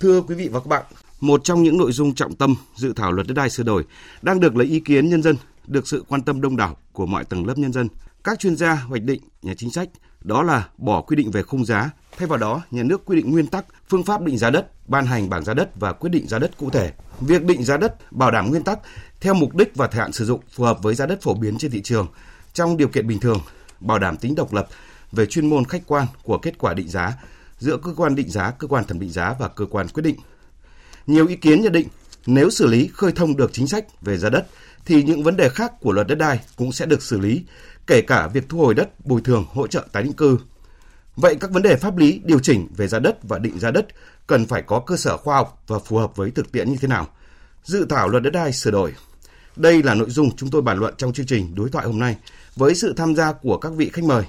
Thưa quý vị và các bạn, một trong những nội dung trọng tâm dự thảo luật đất đai sửa đổi đang được lấy ý kiến nhân dân, được sự quan tâm đông đảo của mọi tầng lớp nhân dân, các chuyên gia hoạch định, nhà chính sách, đó là bỏ quy định về khung giá, thay vào đó nhà nước quy định nguyên tắc, phương pháp định giá đất, ban hành bảng giá đất và quyết định giá đất cụ thể. Việc định giá đất bảo đảm nguyên tắc theo mục đích và thời hạn sử dụng phù hợp với giá đất phổ biến trên thị trường trong điều kiện bình thường, bảo đảm tính độc lập về chuyên môn khách quan của kết quả định giá giữa cơ quan định giá, cơ quan thẩm định giá và cơ quan quyết định. Nhiều ý kiến nhận định nếu xử lý khơi thông được chính sách về giá đất thì những vấn đề khác của luật đất đai cũng sẽ được xử lý, kể cả việc thu hồi đất, bồi thường, hỗ trợ tái định cư. Vậy các vấn đề pháp lý điều chỉnh về giá đất và định giá đất cần phải có cơ sở khoa học và phù hợp với thực tiễn như thế nào? Dự thảo luật đất đai sửa đổi. Đây là nội dung chúng tôi bàn luận trong chương trình đối thoại hôm nay với sự tham gia của các vị khách mời.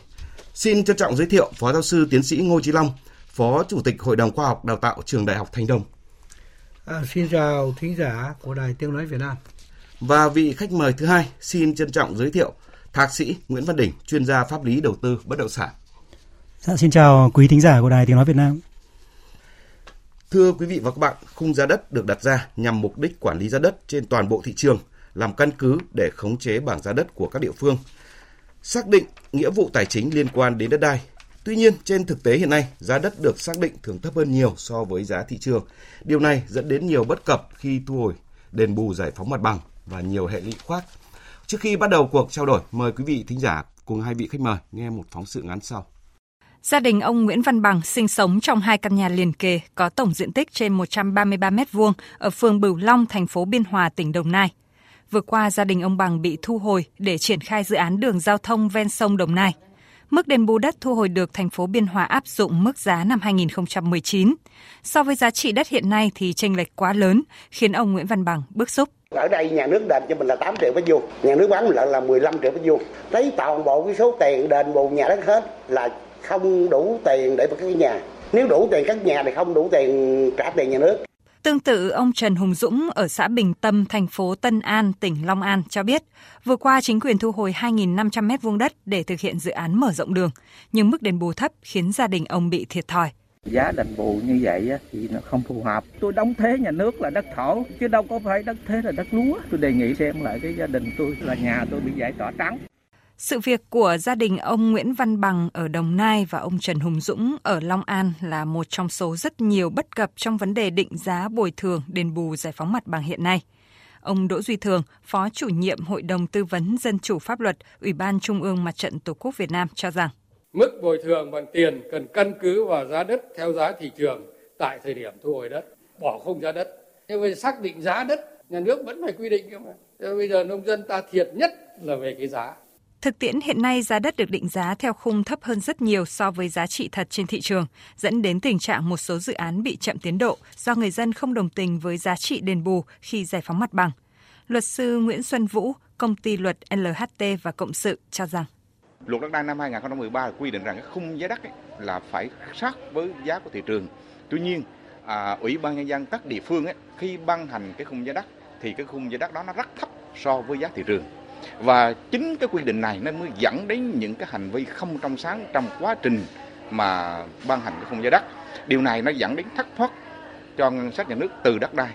Xin trân trọng giới thiệu Phó giáo sư tiến sĩ Ngô Chí Long, Phó Chủ tịch Hội đồng Khoa học Đào tạo Trường Đại học Thành Đông. À, xin chào thính giả của Đài Tiếng Nói Việt Nam. Và vị khách mời thứ hai, xin trân trọng giới thiệu Thạc sĩ Nguyễn Văn Đỉnh, chuyên gia pháp lý đầu tư bất động sản. Dạ, xin chào quý thính giả của Đài Tiếng Nói Việt Nam. Thưa quý vị và các bạn, khung giá đất được đặt ra nhằm mục đích quản lý giá đất trên toàn bộ thị trường, làm căn cứ để khống chế bảng giá đất của các địa phương, xác định nghĩa vụ tài chính liên quan đến đất đai. Tuy nhiên, trên thực tế hiện nay, giá đất được xác định thường thấp hơn nhiều so với giá thị trường. Điều này dẫn đến nhiều bất cập khi thu hồi, đền bù giải phóng mặt bằng và nhiều hệ lụy khác. Trước khi bắt đầu cuộc trao đổi, mời quý vị thính giả cùng hai vị khách mời nghe một phóng sự ngắn sau. Gia đình ông Nguyễn Văn Bằng sinh sống trong hai căn nhà liền kề có tổng diện tích trên 133 m2 ở phường Bửu Long, thành phố Biên Hòa, tỉnh Đồng Nai. Vừa qua, gia đình ông Bằng bị thu hồi để triển khai dự án đường giao thông ven sông Đồng Nai. Mức đền bù đất thu hồi được thành phố Biên Hòa áp dụng mức giá năm 2019. So với giá trị đất hiện nay thì chênh lệch quá lớn, khiến ông Nguyễn Văn Bằng bức xúc. Ở đây nhà nước đền cho mình là 8 triệu mét vuông, nhà nước bán mình là 15 triệu mét vuông. Lấy toàn bộ cái số tiền đền bù nhà đất hết là không đủ tiền để một cái nhà. Nếu đủ tiền các nhà thì không đủ tiền trả tiền nhà nước. Tương tự, ông Trần Hùng Dũng ở xã Bình Tâm, thành phố Tân An, tỉnh Long An cho biết, vừa qua chính quyền thu hồi 2.500 mét vuông đất để thực hiện dự án mở rộng đường, nhưng mức đền bù thấp khiến gia đình ông bị thiệt thòi. Giá đền bù như vậy thì nó không phù hợp. Tôi đóng thế nhà nước là đất thổ, chứ đâu có phải đất thế là đất lúa. Tôi đề nghị xem lại cái gia đình tôi là nhà tôi bị giải tỏa trắng. Sự việc của gia đình ông Nguyễn Văn Bằng ở Đồng Nai và ông Trần Hùng Dũng ở Long An là một trong số rất nhiều bất cập trong vấn đề định giá bồi thường đền bù giải phóng mặt bằng hiện nay. Ông Đỗ Duy Thường, Phó chủ nhiệm Hội đồng Tư vấn Dân chủ Pháp luật, Ủy ban Trung ương Mặt trận Tổ quốc Việt Nam cho rằng Mức bồi thường bằng tiền cần căn cứ vào giá đất theo giá thị trường tại thời điểm thu hồi đất, bỏ không giá đất. Nhưng mà xác định giá đất, nhà nước vẫn phải quy định mà. Bây giờ nông dân ta thiệt nhất là về cái giá Thực tiễn hiện nay giá đất được định giá theo khung thấp hơn rất nhiều so với giá trị thật trên thị trường, dẫn đến tình trạng một số dự án bị chậm tiến độ do người dân không đồng tình với giá trị đền bù khi giải phóng mặt bằng. Luật sư Nguyễn Xuân Vũ, công ty luật LHT và Cộng sự cho rằng Luật đất đai năm 2013 quy định rằng cái khung giá đất ấy là phải sát với giá của thị trường. Tuy nhiên, à, Ủy ban nhân dân các địa phương ấy, khi ban hành cái khung giá đất thì cái khung giá đất đó nó rất thấp so với giá thị trường và chính cái quy định này nó mới dẫn đến những cái hành vi không trong sáng trong quá trình mà ban hành cái khung giá đất. Điều này nó dẫn đến thất thoát cho ngân sách nhà nước từ đất đai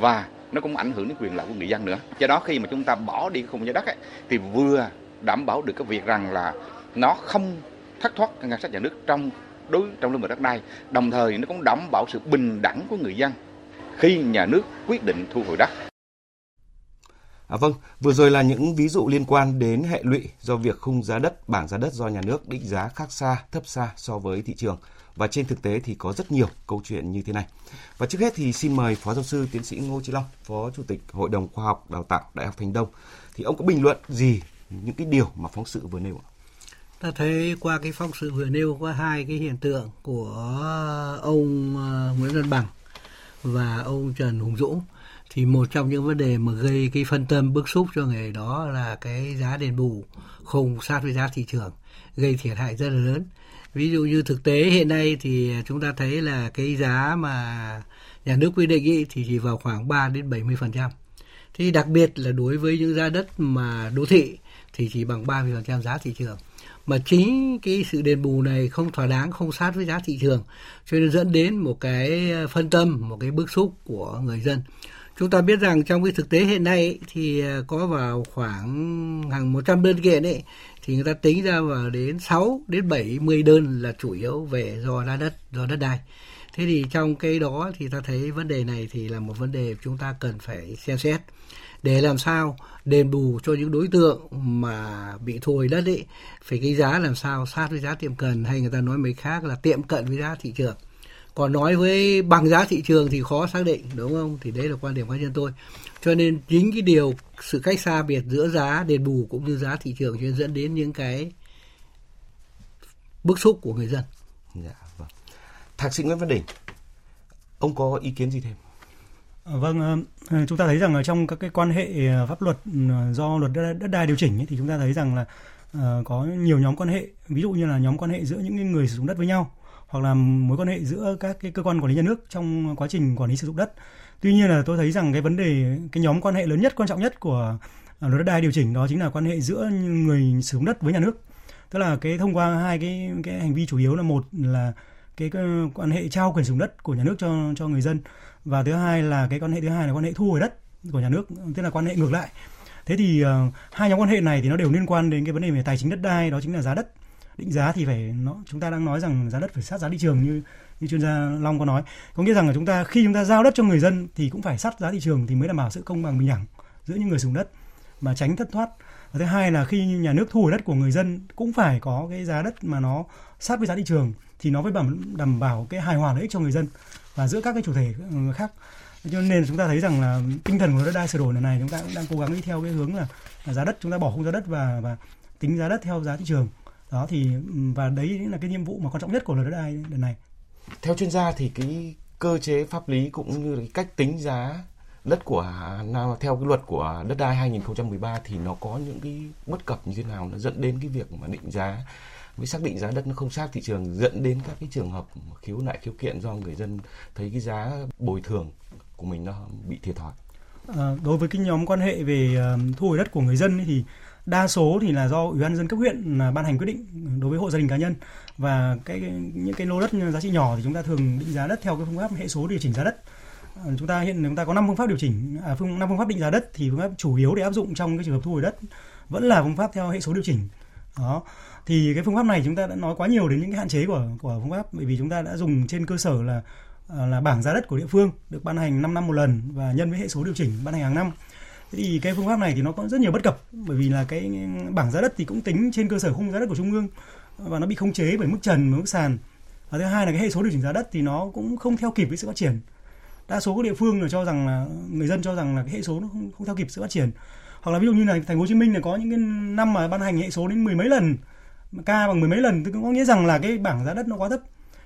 và nó cũng ảnh hưởng đến quyền lợi của người dân nữa. Do đó khi mà chúng ta bỏ đi khung giá đất ấy, thì vừa đảm bảo được cái việc rằng là nó không thất thoát ngân sách nhà nước trong đối trong lĩnh vực đất đai đồng thời nó cũng đảm bảo sự bình đẳng của người dân khi nhà nước quyết định thu hồi đất. À, vâng, vừa rồi là những ví dụ liên quan đến hệ lụy do việc khung giá đất, bảng giá đất do nhà nước định giá khác xa, thấp xa so với thị trường. Và trên thực tế thì có rất nhiều câu chuyện như thế này. Và trước hết thì xin mời Phó Giáo sư Tiến sĩ Ngô Trí Long, Phó Chủ tịch Hội đồng Khoa học Đào tạo Đại học Thành Đông. Thì ông có bình luận gì những cái điều mà phóng sự vừa nêu ạ? Ta thấy qua cái phóng sự vừa nêu có hai cái hiện tượng của ông ờ, Nguyễn Văn Bằng và ông Trần Hùng Dũng thì một trong những vấn đề mà gây cái phân tâm bức xúc cho người đó là cái giá đền bù không sát với giá thị trường gây thiệt hại rất là lớn. Ví dụ như thực tế hiện nay thì chúng ta thấy là cái giá mà nhà nước quy định ý, thì chỉ vào khoảng 3 đến 70 phần trăm. Thì đặc biệt là đối với những giá đất mà đô thị thì chỉ bằng 30 phần trăm giá thị trường. Mà chính cái sự đền bù này không thỏa đáng không sát với giá thị trường cho nên dẫn đến một cái phân tâm một cái bức xúc của người dân chúng ta biết rằng trong cái thực tế hiện nay thì à, có vào khoảng hàng 100 đơn kiện ấy, thì người ta tính ra vào đến 6 đến 70 đơn là chủ yếu về do đa đất, do đất đai. Thế thì trong cái đó thì ta thấy vấn đề này thì là một vấn đề chúng ta cần phải xem xét. Để làm sao đền bù cho những đối tượng mà bị thu hồi đất ấy, phải cái giá làm sao, sát với giá tiệm cận hay người ta nói mấy khác là tiệm cận với giá thị trường còn nói với bằng giá thị trường thì khó xác định đúng không? Thì đấy là quan điểm cá nhân tôi. Cho nên chính cái điều sự cách xa biệt giữa giá đền bù cũng như giá thị trường cho nên dẫn đến những cái bức xúc của người dân. Dạ, vâng. thạc sĩ nguyễn văn đình ông có ý kiến gì thêm? Ờ, Vâng, ờ, chúng ta thấy rằng ở trong các cái quan hệ ờ, pháp luật do luật đất đai điều chỉnh ấy, thì chúng ta thấy rằng là có nhiều nhóm quan hệ, ví dụ như là nhóm quan hệ giữa những người sử dụng đất với nhau hoặc là mối quan hệ giữa các cái cơ quan quản lý nhà nước trong quá trình quản lý sử dụng đất. Tuy nhiên là tôi thấy rằng cái vấn đề cái nhóm quan hệ lớn nhất quan trọng nhất của à, luật đất đai điều chỉnh đó chính là quan hệ giữa người sử dụng đất với nhà nước. Tức là cái thông qua hai cái cái hành vi chủ yếu là một là cái, cái quan hệ trao quyền sử dụng đất của nhà nước cho cho người dân và thứ hai là cái quan hệ thứ hai là quan hệ thu hồi đất của nhà nước tức là quan hệ ngược lại thế thì uh, hai nhóm quan hệ này thì nó đều liên quan đến cái vấn đề về tài chính đất đai đó chính là giá đất định giá thì phải nó chúng ta đang nói rằng giá đất phải sát giá thị trường như như chuyên gia Long có nói. Có nghĩa rằng là chúng ta khi chúng ta giao đất cho người dân thì cũng phải sát giá thị trường thì mới đảm bảo sự công bằng bình đẳng giữa những người sử dụng đất mà tránh thất thoát. Và thứ hai là khi nhà nước thu hồi đất của người dân cũng phải có cái giá đất mà nó sát với giá thị trường thì nó mới đảm đảm bảo cái hài hòa lợi ích cho người dân và giữa các cái chủ thể ừ, khác. Cho nên chúng ta thấy rằng là tinh thần của đất đai sửa đổi lần này chúng ta cũng đang cố gắng đi theo cái hướng là, giá đất chúng ta bỏ không giá đất và và tính giá đất theo giá thị trường đó thì và đấy là cái nhiệm vụ mà quan trọng nhất của luật đất đai lần này theo chuyên gia thì cái cơ chế pháp lý cũng như là cái cách tính giá đất của nào theo cái luật của đất đai 2013 thì nó có những cái bất cập như thế nào nó dẫn đến cái việc mà định giá với xác định giá đất nó không sát thị trường dẫn đến các cái trường hợp khiếu nại khiếu kiện do người dân thấy cái giá bồi thường của mình nó bị thiệt thòi. À, đối với cái nhóm quan hệ về uh, thu hồi đất của người dân ấy thì đa số thì là do ủy ban dân cấp huyện là ban hành quyết định đối với hộ gia đình cá nhân. Và cái những cái lô đất giá trị nhỏ thì chúng ta thường định giá đất theo cái phương pháp hệ số điều chỉnh giá đất. À, chúng ta hiện chúng ta có năm phương pháp điều chỉnh à, phương năm phương pháp định giá đất thì phương pháp chủ yếu để áp dụng trong cái trường hợp thu hồi đất vẫn là phương pháp theo hệ số điều chỉnh. Đó. Thì cái phương pháp này chúng ta đã nói quá nhiều đến những cái hạn chế của của phương pháp bởi vì chúng ta đã dùng trên cơ sở là à, là bảng giá đất của địa phương được ban hành 5 năm một lần và nhân với hệ số điều chỉnh ban hành hàng năm thì cái phương pháp này thì nó có rất nhiều bất cập bởi vì là cái bảng giá đất thì cũng tính trên cơ sở khung giá đất của trung ương và nó bị khống chế bởi mức trần và mức sàn. Và thứ hai là cái hệ số điều chỉnh giá đất thì nó cũng không theo kịp với sự phát triển. Đa số các địa phương là cho rằng là người dân cho rằng là cái hệ số nó không, không theo kịp sự phát triển. Hoặc là ví dụ như là thành phố Hồ Chí Minh là có những cái năm mà ban hành hệ số đến mười mấy lần ca bằng mười mấy lần thì cũng có nghĩa rằng là cái bảng giá đất nó quá thấp.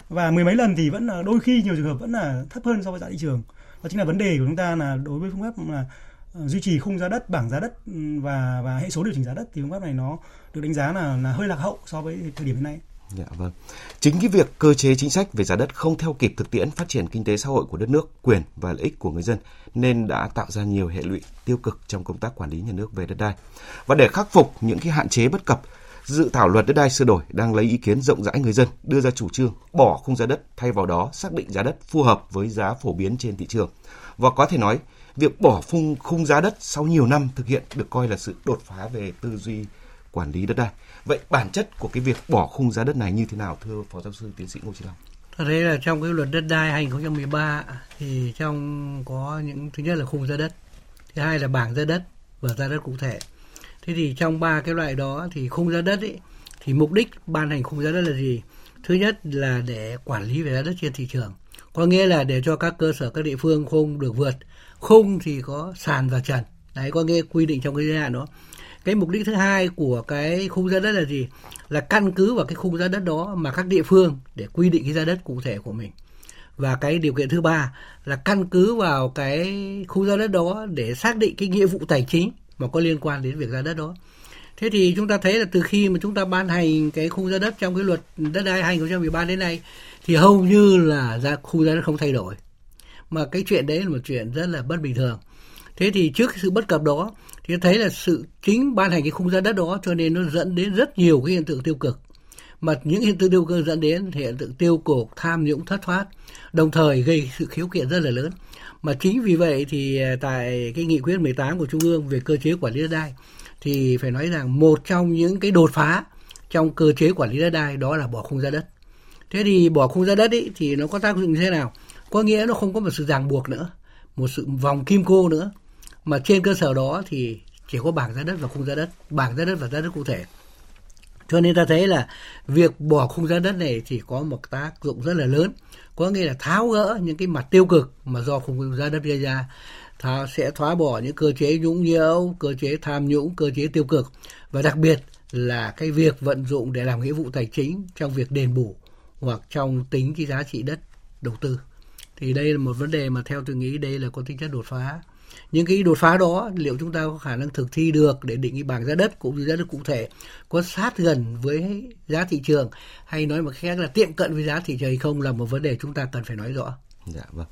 Và mười mấy lần thì vẫn là đôi khi nhiều trường hợp vẫn là thấp hơn so với giá thị trường. Đó chính là vấn đề của chúng ta là đối với phương pháp là Ờ, duy trì khung giá đất, bảng giá đất ừ, và và hệ số điều chỉnh giá đất thì phương pháp này nó được đánh giá là là hơi lạc hậu so với thời điểm hiện nay. Dạ vâng. Chính cái việc cơ chế chính sách về giá đất không theo kịp thực tiễn phát triển kinh tế xã hội của đất nước, quyền và lợi ích của người dân nên đã tạo ra nhiều hệ lụy tiêu cực trong công tác quản lý nhà nước về đất đai. Và để khắc phục những cái hạn chế bất cập, dự thảo luật đất đai sửa đổi đang lấy ý kiến rộng rãi người dân đưa ra chủ trương bỏ khung giá đất thay vào đó xác định giá đất phù hợp với giá phổ biến trên thị trường. Và có thể nói việc bỏ phung khung giá đất sau nhiều năm thực hiện được coi là sự đột phá về tư duy quản lý đất đai. Vậy bản chất của cái việc bỏ khung giá đất này như thế nào thưa Phó giáo sư tiến sĩ Ngô Chí Long? Thật đấy là trong cái luật đất đai 2013 thì trong có những thứ nhất là khung giá đất, thứ hai là bảng giá đất và giá đất cụ thể. Thế thì trong ba cái loại đó thì khung giá đất ấy thì mục đích ban hành khung giá đất là gì? Thứ nhất là để quản lý về giá đất trên thị trường. Có nghĩa là để cho các cơ sở các địa phương không được vượt khung thì có sàn và trần. Đấy, có nghe quy định trong cái giới hạn đó. Cái mục đích thứ hai của cái khung giá đất là gì? Là căn cứ vào cái khung giá đất đó mà các địa phương để quy định cái giá đất cụ thể của mình. Và cái điều kiện thứ ba là căn cứ vào cái khung giá đất đó để xác định cái nghĩa vụ tài chính mà có liên quan đến việc giá đất đó. Thế thì chúng ta thấy là từ khi mà chúng ta ban hành cái khung giá đất trong cái luật đất đai 2013 đến nay, thì hầu như là giá khung giá đất không thay đổi mà cái chuyện đấy là một chuyện rất là bất bình thường. Thế thì trước cái sự bất cập đó thì thấy là sự chính ban hành cái khung giá đất đó cho nên nó dẫn đến rất nhiều cái hiện tượng tiêu cực. Mà những hiện tượng tiêu cực dẫn đến thì hiện tượng tiêu cực tham nhũng thất thoát đồng thời gây sự khiếu kiện rất là lớn. Mà chính vì vậy thì à, tại cái nghị quyết 18 của trung ương về cơ chế quản lý đất đai thì phải nói rằng một trong những cái đột phá trong cơ chế quản lý đất đai đó là bỏ khung giá đất. Thế thì bỏ khung giá đất ấy, thì nó có tác dụng như thế nào? Có nghĩa nó không có một sự ràng buộc nữa một sự vòng kim cô nữa. Mà trên cơ sở đó thì chỉ có bảng giá đất và khung giá đất bảng giá đất và giá đất cụ thể. Cho nên ta thấy là việc bỏ khung giá đất này thì có một tác dụng rất là lớn. Có nghĩa là tháo gỡ những cái mặt tiêu cực mà do khung giá đất gây ra. Tháo, sẽ xóa bỏ những cơ chế nhũng nhiễu cơ chế tham nhũng cơ chế tiêu cực. Và đặc biệt là cái việc vận dụng để làm nghĩa vụ tài chính trong việc đền bù hoặc trong tính cái giá trị đất đầu tư thì đây là một vấn đề mà theo tôi nghĩ đây là có tính chất đột phá những cái đột phá đó liệu chúng ta có khả năng thực thi được để định cái bảng giá đất cũng như giá đất cụ thể có sát gần với giá thị trường hay nói một cách khác là tiệm cận với giá thị trường hay không là một vấn đề chúng ta cần phải nói rõ. Dạ vâng.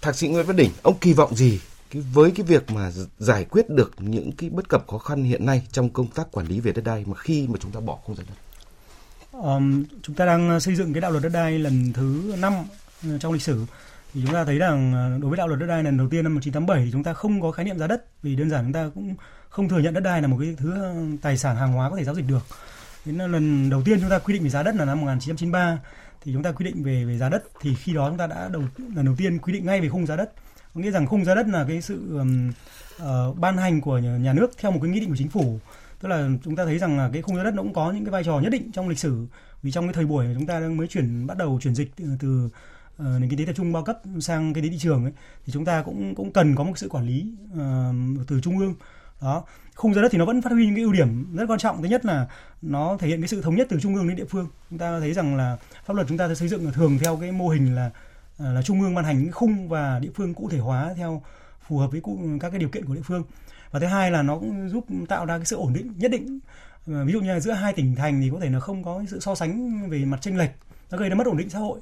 Thạc sĩ Nguyễn Văn Đỉnh, ông kỳ vọng gì cái với cái việc mà giải quyết được những cái bất cập khó khăn hiện nay trong công tác quản lý về đất đai mà khi mà chúng ta bỏ không gian đất? Um, chúng ta đang xây dựng cái đạo luật đất đai lần thứ 5 ờ, trong lịch sử thì chúng ta thấy rằng à, đối với đạo luật đất đai lần đầu tiên năm 1987 thì chúng ta không có khái niệm giá đất vì đơn giản chúng ta cũng không thừa nhận đất đai là một cái thứ à, tài sản hàng hóa có thể giao dịch được. Đến lần đầu tiên chúng ta quy định về giá đất là năm 1993 thì chúng ta quy định về về giá đất. Thì khi đó chúng ta đã đầu lần đầu tiên quy định ngay về khung giá đất. Có nghĩa rằng khung giá đất là cái sự um, uh, ban hành của nhà, nước theo một cái nghị định của chính phủ. Tức là chúng ta thấy rằng là cái khung giá đất nó cũng có những cái vai trò nhất định trong lịch sử. Vì trong cái thời buổi chúng ta đang mới chuyển bắt đầu chuyển dịch từ, từ uh, nền kinh tế tập trung bao cấp sang kinh tế thị trường ấy thì chúng ta cũng cũng cần có một sự quản lý uh, từ trung ương. Đó khung giá đất thì nó vẫn phát huy những cái ưu điểm rất quan trọng. Thứ nhất là nó thể hiện cái sự thống nhất từ trung ương đến địa phương. Chúng ta thấy rằng là pháp luật chúng ta xây dựng thường theo cái mô hình là ờ, là trung ương ban hành những khung và địa phương cụ thể hóa theo phù hợp với các cái điều kiện của địa phương. Và thứ hai là nó cũng giúp tạo ra cái sự ổn định nhất định. Ờ, ví dụ như là giữa hai tỉnh thành thì có thể là không có sự so sánh về mặt tranh lệch nó gây ra mất ổn định xã hội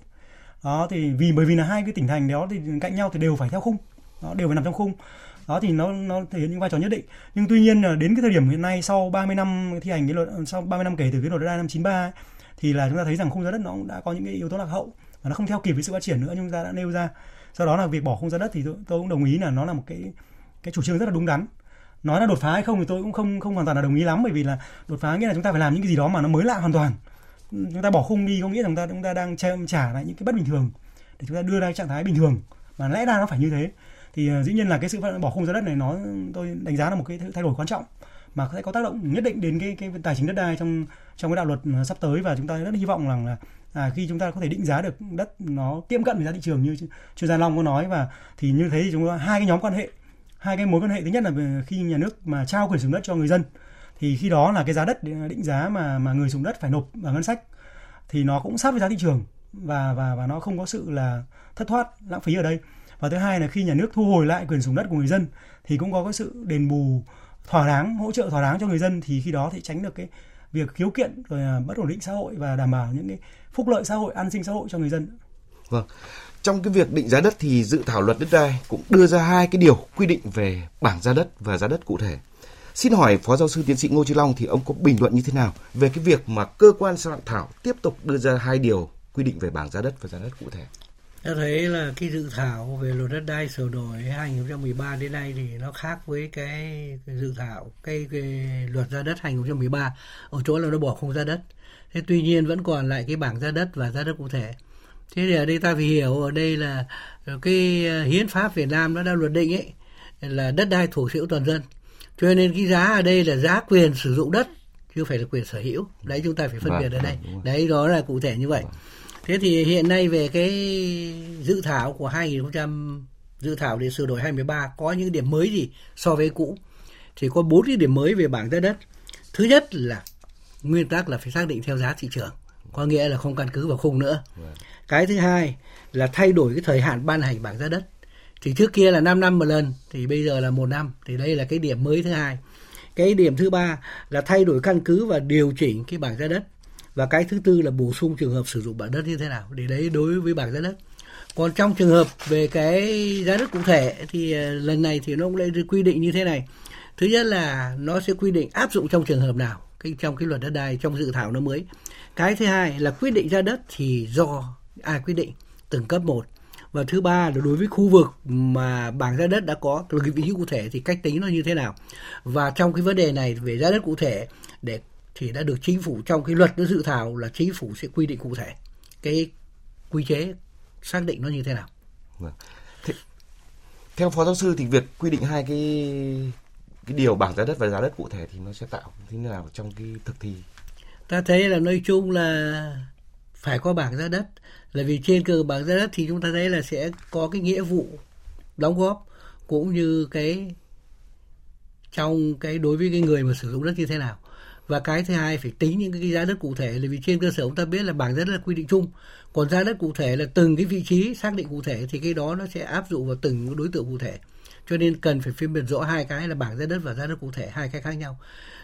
đó thì vì bởi vì là hai cái tỉnh thành đó thì cạnh nhau thì đều phải theo khung. Nó đều phải nằm trong khung. Đó thì nó nó thể hiện những vai trò nhất định. Nhưng tuy nhiên là đến cái thời điểm hiện nay sau 30 năm thi hành cái luật sau 30 năm kể từ cái luật đất đai năm 93 ấy, thì là chúng ta thấy rằng khung giá đất nó cũng đã có những cái yếu tố lạc hậu và nó không theo kịp với sự phát triển nữa nhưng chúng ta đã nêu ra. Sau đó là việc bỏ khung giá đất thì tôi, tôi cũng đồng ý là nó là một cái cái chủ trương rất là đúng đắn. Nói là đột phá hay không thì tôi cũng không không hoàn toàn là đồng ý lắm bởi vì là đột phá nghĩa là chúng ta phải làm những cái gì đó mà nó mới lạ hoàn toàn chúng ta bỏ khung đi có nghĩa là chúng ta chúng ta đang trả lại những cái bất bình thường để chúng ta đưa ra trạng thái bình thường. Mà lẽ ra nó phải như thế. Thì ờ, dĩ nhiên là cái sự bỏ khung giá đất này nó tôi đánh giá là một cái thay đổi quan trọng mà sẽ có tác động nhất định đến cái cái tài chính đất đai trong trong cái đạo luật ờ, sắp tới. Và chúng ta rất hy vọng rằng là à, khi chúng ta có thể định giá được đất nó tiệm cận với giá thị trường như chuyên gia Long có nói. Và thì như thế thì chúng ta hai cái nhóm quan hệ hai cái mối quan hệ. Thứ nhất là khi nhà nước mà trao quyền sử dụng đất cho người dân thì khi đó là cái giá đất định giá mà mà người dùng đất phải nộp vào ngân sách, thì nó cũng sát với giá thị trường và và và nó không có sự là thất thoát, lãng phí ở đây. Và thứ hai là khi nhà nước thu hồi lại quyền dùng đất của người dân, thì cũng có cái sự đền bù thỏa đáng, hỗ trợ thỏa đáng cho người dân, thì khi đó thì tránh được cái việc khiếu kiện, rồi bất ổn định xã hội và đảm bảo những cái phúc lợi xã hội, an sinh xã hội cho người dân. Vâng. Trong cái việc định giá đất thì dự thảo luật đất đai cũng đưa ra hai cái điều quy định về bảng giá đất và giá đất cụ thể. Xin hỏi Phó Giáo sư Tiến sĩ Ngô Chí Long thì ông có bình luận như thế nào về cái việc mà cơ quan soạn thảo tiếp tục đưa ra hai điều quy định về bảng giá đất và giá đất cụ thể? Ta thấy là cái dự thảo về luật đất đai sửa đổi 2013 đến nay thì nó khác với cái, dự thảo cái, cái luật giá đất 2013 ở chỗ là nó bỏ không giá đất. Thế tuy nhiên vẫn còn lại cái bảng giá đất và giá đất cụ thể. Thế thì ở đây ta phải hiểu ở đây là cái hiến pháp Việt Nam nó đã luật định ấy là đất đai thuộc sở hữu toàn dân. Cho nên cái giá ở đây là giá quyền sử dụng đất chứ phải là quyền sở hữu. Đấy chúng ta phải phân biệt ở đây. Đấy đó là cụ thể như vậy. Thế thì hiện nay về cái dự thảo của 2000 dự thảo để sửa đổi 2013 có những điểm mới gì so với cũ? Thì có bốn cái điểm mới về bảng giá đất. Thứ nhất là nguyên tắc là phải xác định theo giá thị trường, có nghĩa là không căn cứ vào khung nữa. Cái thứ hai là thay đổi cái thời hạn ban hành bảng giá đất. Thì trước kia là 5 năm một lần, thì bây giờ là một năm. Thì đây là cái điểm mới thứ hai. Cái điểm thứ ba là thay đổi căn cứ và điều chỉnh cái bảng giá đất. Và cái thứ tư là bổ sung trường hợp sử dụng bảng đất như thế nào. Để đấy đối với bảng giá đất. Còn trong trường hợp về cái giá đất cụ thể thì ờ, lần này thì nó cũng lại quy định như thế này. Thứ nhất là nó sẽ quy định áp dụng trong trường hợp nào cái trong cái luật đất đai trong dự thảo nó mới. Cái thứ hai là quyết định giá đất thì do ai quyết định? Từng cấp một và thứ ba là đối với khu vực mà bảng giá đất đã có cái vị trí cụ thể thì cách tính nó như thế nào và trong cái vấn đề này về giá đất cụ thể để thì đã được chính phủ trong cái luật nó dự thảo là chính phủ sẽ quy định cụ thể cái quy chế xác định nó như thế nào. Vâng. Thế, theo phó giáo sư thì việc quy định hai cái cái điều bảng giá đất và giá đất cụ thể thì nó sẽ tạo thế nào trong cái thực thi? Ta thấy là nói chung là phải có bảng giá đất là vì trên cơ bảng giá đất thì chúng ta thấy là sẽ có cái nghĩa vụ đóng góp, cũng như cái trong cái đối với cái người mà sử dụng đất như thế nào. Và cái thứ hai phải tính những cái giá đất cụ thể, là vì trên cơ sở chúng ta biết là bảng giá đất là quy định chung. Còn giá đất cụ thể là từng cái vị trí xác định cụ thể thì cái đó nó sẽ áp dụng vào từng đối tượng cụ thể cho nên cần phải phân biệt rõ hai cái là bảng giá đất và giá đất cụ thể hai cái khác nhau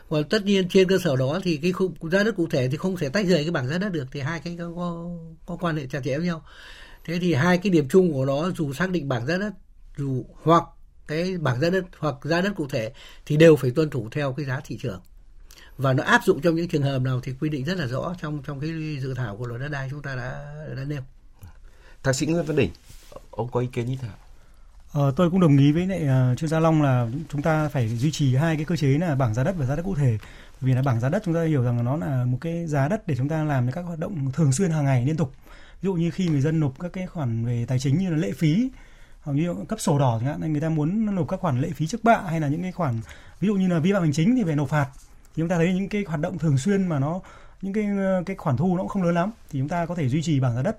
còn tất nhiên trên cơ sở đó thì cái khu, giá đất cụ thể thì không thể tách rời cái bảng giá đất được thì hai cái có, có, có quan hệ chặt chẽ với nhau thế thì hai cái điểm chung của nó dù xác định bảng giá đất dù hoặc cái bảng giá đất hoặc giá đất cụ thể thì đều phải tuân thủ theo cái giá thị trường và nó áp dụng trong những trường hợp nào thì quy định rất là rõ trong trong cái dự thảo của luật đất đai chúng ta đã đã nêu. Thạc sĩ Nguyễn Văn Đỉnh, ông có ý kiến như thế nào? Ờ, tôi cũng đồng ý với lại uh, chuyên gia Long là chúng ta phải duy trì hai cái cơ chế là bảng giá đất và giá đất cụ thể. Vì là bảng giá đất chúng ta hiểu rằng nó là một cái giá đất để chúng ta làm các hoạt động thường xuyên hàng ngày liên tục. Ví dụ như khi người dân nộp các cái khoản về tài chính như là lệ phí hoặc như cấp sổ đỏ chẳng hạn, người ta muốn nộp các khoản lệ phí trước bạ hay là những cái khoản ví dụ như là vi phạm hành chính thì phải nộp phạt thì chúng ta thấy những cái hoạt động thường xuyên mà nó những cái ờ, cái khoản thu nó cũng không lớn lắm thì chúng ta có thể duy trì bảng giá đất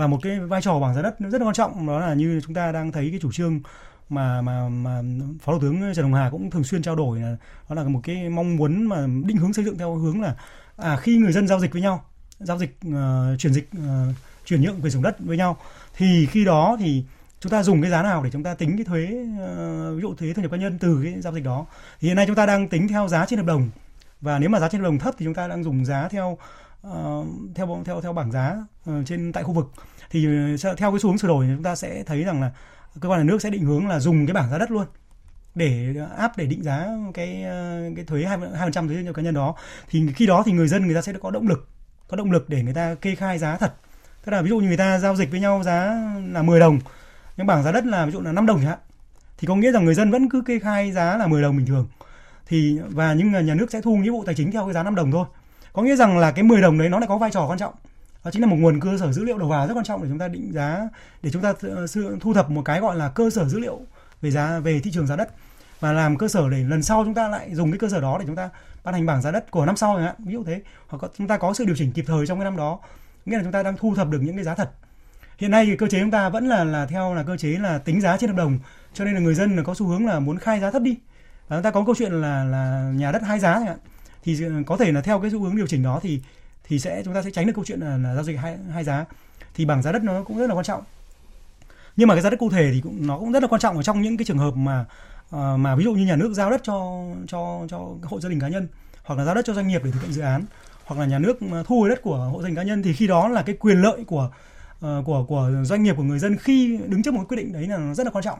và một cái vai trò bảng giá đất rất là quan trọng đó là như chúng ta đang thấy cái chủ trương mà mà mà phó thủ tướng Trần Hồng Hà cũng thường xuyên trao đổi là đó là một cái mong muốn mà định hướng xây dựng theo hướng là à khi người dân giao dịch với nhau giao dịch uh, chuyển dịch uh, chuyển nhượng quyền sử dụng đất với nhau thì khi đó thì chúng ta dùng cái giá nào để chúng ta tính cái thuế uh, ví dụ thuế thu nhập cá nhân từ cái giao dịch đó. Thì hiện nay chúng ta đang tính theo giá trên hợp đồng và nếu mà giá trên hợp đồng thấp thì chúng ta đang dùng giá theo uh, theo theo theo bảng giá uh, trên tại khu vực thì ờ, theo cái xu hướng sửa đổi thì chúng ta sẽ thấy rằng là cơ quan nhà nước sẽ định hướng là dùng cái bảng giá đất luôn để ờ, áp để định giá cái ờ, cái thuế hai phần trăm thuế cho cá nhân đó. Thì khi đó thì người dân người ta sẽ có động lực, có động lực để người ta kê khai giá thật. Tức là ví dụ như người ta giao dịch với nhau giá là 10 đồng, nhưng bảng giá đất là ví dụ là 5 đồng chẳng hạn, thì có nghĩa rằng người dân vẫn cứ kê khai giá là 10 đồng bình thường. Thì, và nhưng nhà nước sẽ thu nghĩa vụ tài chính theo cái giá 5 đồng thôi. Có nghĩa rằng là cái 10 đồng đấy nó lại có vai trò quan trọng đó chính là một nguồn cơ sở dữ liệu đầu vào rất quan trọng để chúng ta định giá, để chúng ta ờ, thu thập một cái gọi là cơ sở dữ liệu về giá, về thị trường giá đất và làm cơ sở để lần sau chúng ta lại dùng cái cơ sở đó để chúng ta ban hành bảng giá đất của năm sau chẳng hạn, ví dụ thế. Hoặc chúng ta có sự điều chỉnh kịp thời trong cái năm đó, nghĩa là chúng ta đang thu thập được những cái giá thật. Hiện nay thì cơ chế chúng ta vẫn là là theo là cơ chế là tính giá trên hợp đồng, cho nên là người dân là có xu hướng là muốn khai giá thấp đi. Và chúng ta có câu chuyện là là nhà đất hai giá chẳng hạn, thì ờ, có thể là theo cái xu hướng điều chỉnh đó thì thì sẽ chúng ta sẽ tránh được câu chuyện là, là giao dịch hai hai giá. Thì bảng giá đất nó cũng rất là quan trọng. Nhưng mà cái giá đất cụ thể thì cũng nó cũng rất là quan trọng ở trong những cái trường hợp mà uh, mà ví dụ như nhà nước giao đất cho cho cho hộ gia đình cá nhân hoặc là giao đất cho doanh nghiệp để thực hiện dự án hoặc là nhà nước ờ, thu hồi đất của hộ gia đình cá nhân thì khi đó là cái quyền lợi của uh, của của doanh nghiệp của người dân khi đứng trước một quyết định đấy là rất là quan trọng.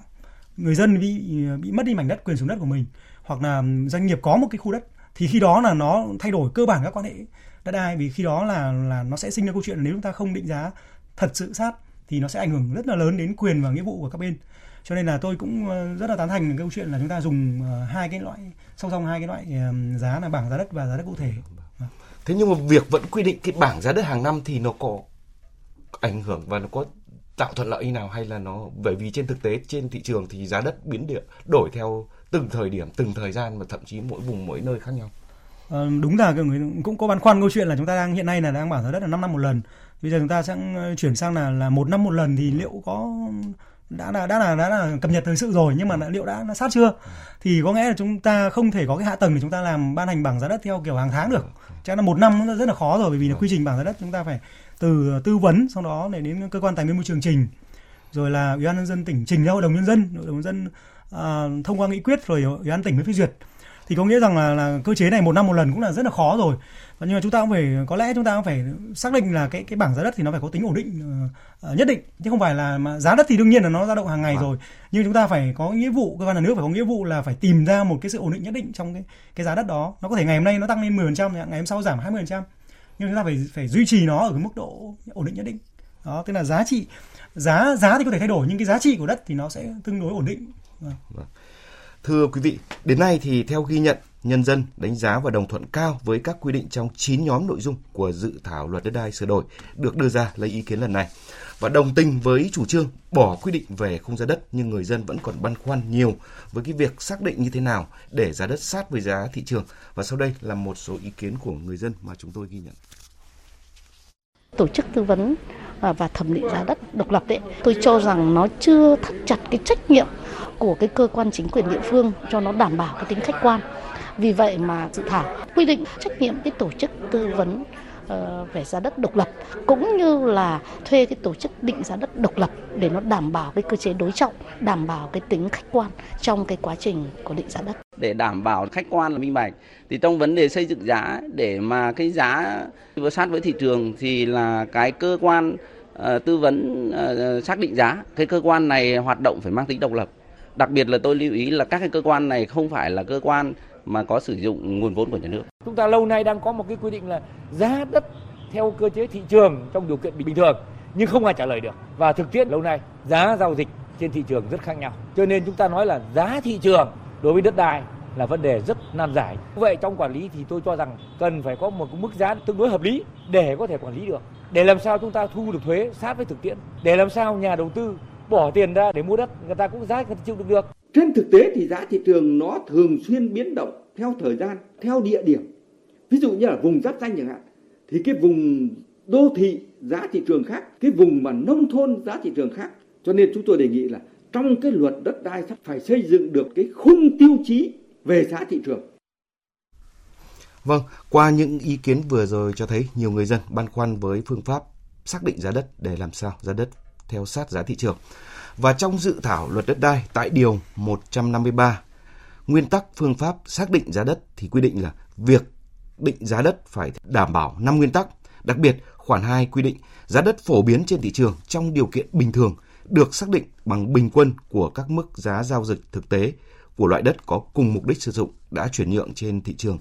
Người dân bị bị mất đi mảnh đất quyền sử dụng đất của mình hoặc là doanh nghiệp có một cái khu đất thì khi đó là nó thay đổi cơ bản các quan hệ đất đai, vì khi đó là là nó sẽ sinh ra câu chuyện là nếu chúng ta không định giá thật sự sát thì nó sẽ ảnh hưởng rất là lớn đến quyền và nghĩa vụ của các bên. Cho nên là tôi cũng ờ, rất là tán thành câu chuyện là chúng ta dùng ờ, hai cái loại, song song hai cái loại giá là bảng giá đất và giá đất cụ thể. Thế nhưng mà việc vẫn quy định cái bảng giá đất hàng năm thì nó có ảnh hưởng và nó có tạo thuận lợi như nào hay là nó, bởi vì trên thực tế trên thị trường thì giá đất biến địa đổi theo từng thời điểm, từng thời gian và thậm chí mỗi vùng, mỗi nơi khác nhau? Vâng, đúng là người cũng có băn khoăn câu chuyện là chúng ta đang hiện nay là đang bảo giá đất là 5 năm một lần. Bây giờ chúng ta sẽ ờ, chuyển sang là là một năm một lần thì liệu có đã là đã là đã là cập nhật thời sự rồi nhưng mà liệu đã, đã sát chưa? Thì có nghĩa là chúng ta không thể có cái hạ tầng để chúng ta làm ban hành bảng giá đất theo kiểu hàng tháng được. Chắc là một năm nó rất là khó rồi bởi vì là quy trình bảng giá đất chúng ta phải từ tư vấn sau đó để đến cơ quan tài nguyên môi trường trình. Rồi là ủy ban nhân dân tỉnh trình ra hội đồng nhân dân. Hội đồng nhân dân uh, thông qua nghị quyết rồi ủy ban tỉnh mới phê duyệt thì có nghĩa rằng là, là cơ chế này một năm một lần cũng là rất là khó rồi. Và nhưng mà chúng ta cũng phải có lẽ chúng ta cũng phải xác định là cái cái bảng giá đất thì nó phải có tính ổn định uh, nhất định. Chứ không phải là mà giá đất thì đương nhiên là nó dao động hàng ngày à. rồi. Nhưng chúng ta phải có nghĩa vụ cơ quan nhà nước phải có nghĩa vụ là phải tìm ra một cái sự ổn định nhất định trong cái cái giá đất đó. Nó có thể ngày hôm nay nó tăng lên 10% ngày hôm sau giảm 20% nhưng chúng ta phải phải duy trì nó ở cái mức độ ổn định nhất định. Đó tức là giá trị giá giá thì có thể thay đổi nhưng cái giá trị của đất thì nó sẽ tương đối ổn định. Vâng thưa quý vị, đến nay thì theo ghi nhận, nhân dân đánh giá và đồng thuận cao với các quy định trong 9 nhóm nội dung của dự thảo luật đất đai sửa đổi được đưa ra lấy ý kiến lần này và đồng tình với chủ trương bỏ quy định về khung giá đất nhưng người dân vẫn còn băn khoăn nhiều với cái việc xác định như thế nào để giá đất sát với giá thị trường và sau đây là một số ý kiến của người dân mà chúng tôi ghi nhận. Tổ chức tư vấn à, và thẩm định giá đất độc lập đấy, tôi cho rằng nó chưa thắt chặt cái trách nhiệm của cái cơ quan chính quyền địa phương cho nó đảm bảo cái tính khách quan. Vì vậy mà dự thảo quy định trách nhiệm cái tổ chức tư vấn Ờ, về giá đất độc lập cũng như là thuê cái tổ chức định giá đất độc lập để nó đảm bảo cái cơ chế đối trọng, đảm bảo cái tính khách quan trong cái quá trình của định giá đất. Để đảm bảo khách quan là minh bạch thì trong vấn đề xây dựng giá để mà cái giá vừa sát với thị trường thì là cái cơ quan uh, tư vấn uh, xác định giá, cái cơ quan này hoạt động phải mang tính độc lập. Đặc biệt là tôi lưu ý là các cái cơ quan này không phải là cơ quan mà có sử dụng nguồn vốn của nhà nước. Chúng ta lâu nay đang có một cái quy định là giá đất theo cơ chế thị trường trong điều kiện bình thường, nhưng không ai trả lời được. Và thực tiễn lâu nay, giá giao dịch trên thị trường rất khác nhau. Cho nên chúng ta nói là giá thị trường đối với đất đai là vấn đề rất nan giải. Vậy trong quản lý thì tôi cho rằng cần phải có một mức giá tương đối hợp lý để có thể quản lý được. Để làm sao chúng ta thu được thuế sát với thực tiễn. Để làm sao nhà đầu tư bỏ tiền ra để mua đất người ta cũng giá người ta chịu được được. Trên thực tế thì giá thị trường nó thường xuyên biến động theo thời gian, theo địa điểm. Ví dụ như là vùng giáp danh chẳng hạn, thì cái vùng đô thị giá thị trường khác, cái vùng mà nông thôn giá thị trường khác. Cho nên chúng tôi đề nghị là trong cái luật đất đai sắp phải xây dựng được cái khung tiêu chí về giá thị trường. Vâng, qua những ý kiến vừa rồi cho thấy nhiều người dân băn khoăn với phương pháp xác định giá đất để làm sao giá đất theo sát giá thị trường. Và trong dự thảo luật đất đai tại điều 153, nguyên tắc phương pháp xác định giá đất thì quy định là việc định giá đất phải đảm bảo 5 nguyên tắc. Đặc biệt, khoản 2 quy định giá đất phổ biến trên thị trường trong điều kiện bình thường được xác định bằng bình quân của các mức giá giao dịch thực tế của loại đất có cùng mục đích sử dụng đã chuyển nhượng trên thị trường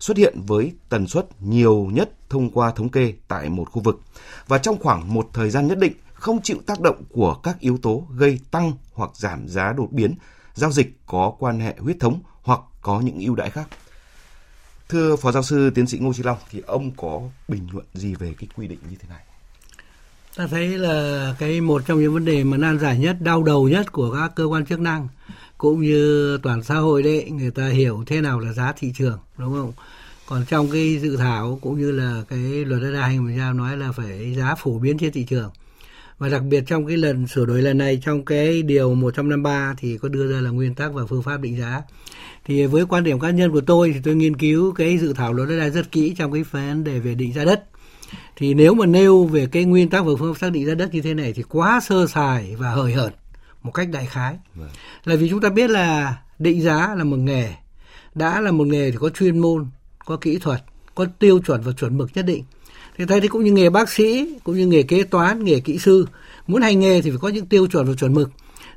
xuất hiện với tần suất nhiều nhất thông qua thống kê tại một khu vực và trong khoảng một thời gian nhất định không chịu tác động của các yếu tố gây tăng hoặc giảm giá đột biến, giao dịch có quan hệ huyết thống hoặc có những ưu đãi khác. Thưa Phó Giáo sư Tiến sĩ Ngô Trí Long, thì ông có bình luận gì về cái quy định như thế này? Ta thấy là cái một trong những vấn đề mà nan giải nhất, đau đầu nhất của các cơ quan chức năng cũng như toàn xã hội đấy, người ta hiểu thế nào là giá thị trường, đúng không? Còn trong cái dự thảo cũng như là cái luật đất đai 2015 nói là phải giá phổ biến trên thị trường và đặc biệt trong cái lần sửa đổi lần này trong cái điều 153 thì có đưa ra là nguyên tắc và phương pháp định giá. Thì với quan điểm cá nhân của tôi thì tôi nghiên cứu cái dự thảo luật đất đai rất kỹ trong cái vấn đề về định giá đất. Thì nếu mà nêu về cái nguyên tắc và phương pháp xác định giá đất như thế này thì quá sơ sài và hời hợt một cách đại khái. Vâng. là vì chúng ta biết là định giá là một nghề. Đã là một nghề thì có chuyên môn có kỹ thuật có tiêu chuẩn và chuẩn mực nhất định thì thầy thì cũng như nghề bác sĩ, cũng như nghề kế toán, nghề kỹ sư, muốn hành nghề thì phải có những tiêu chuẩn và chuẩn mực.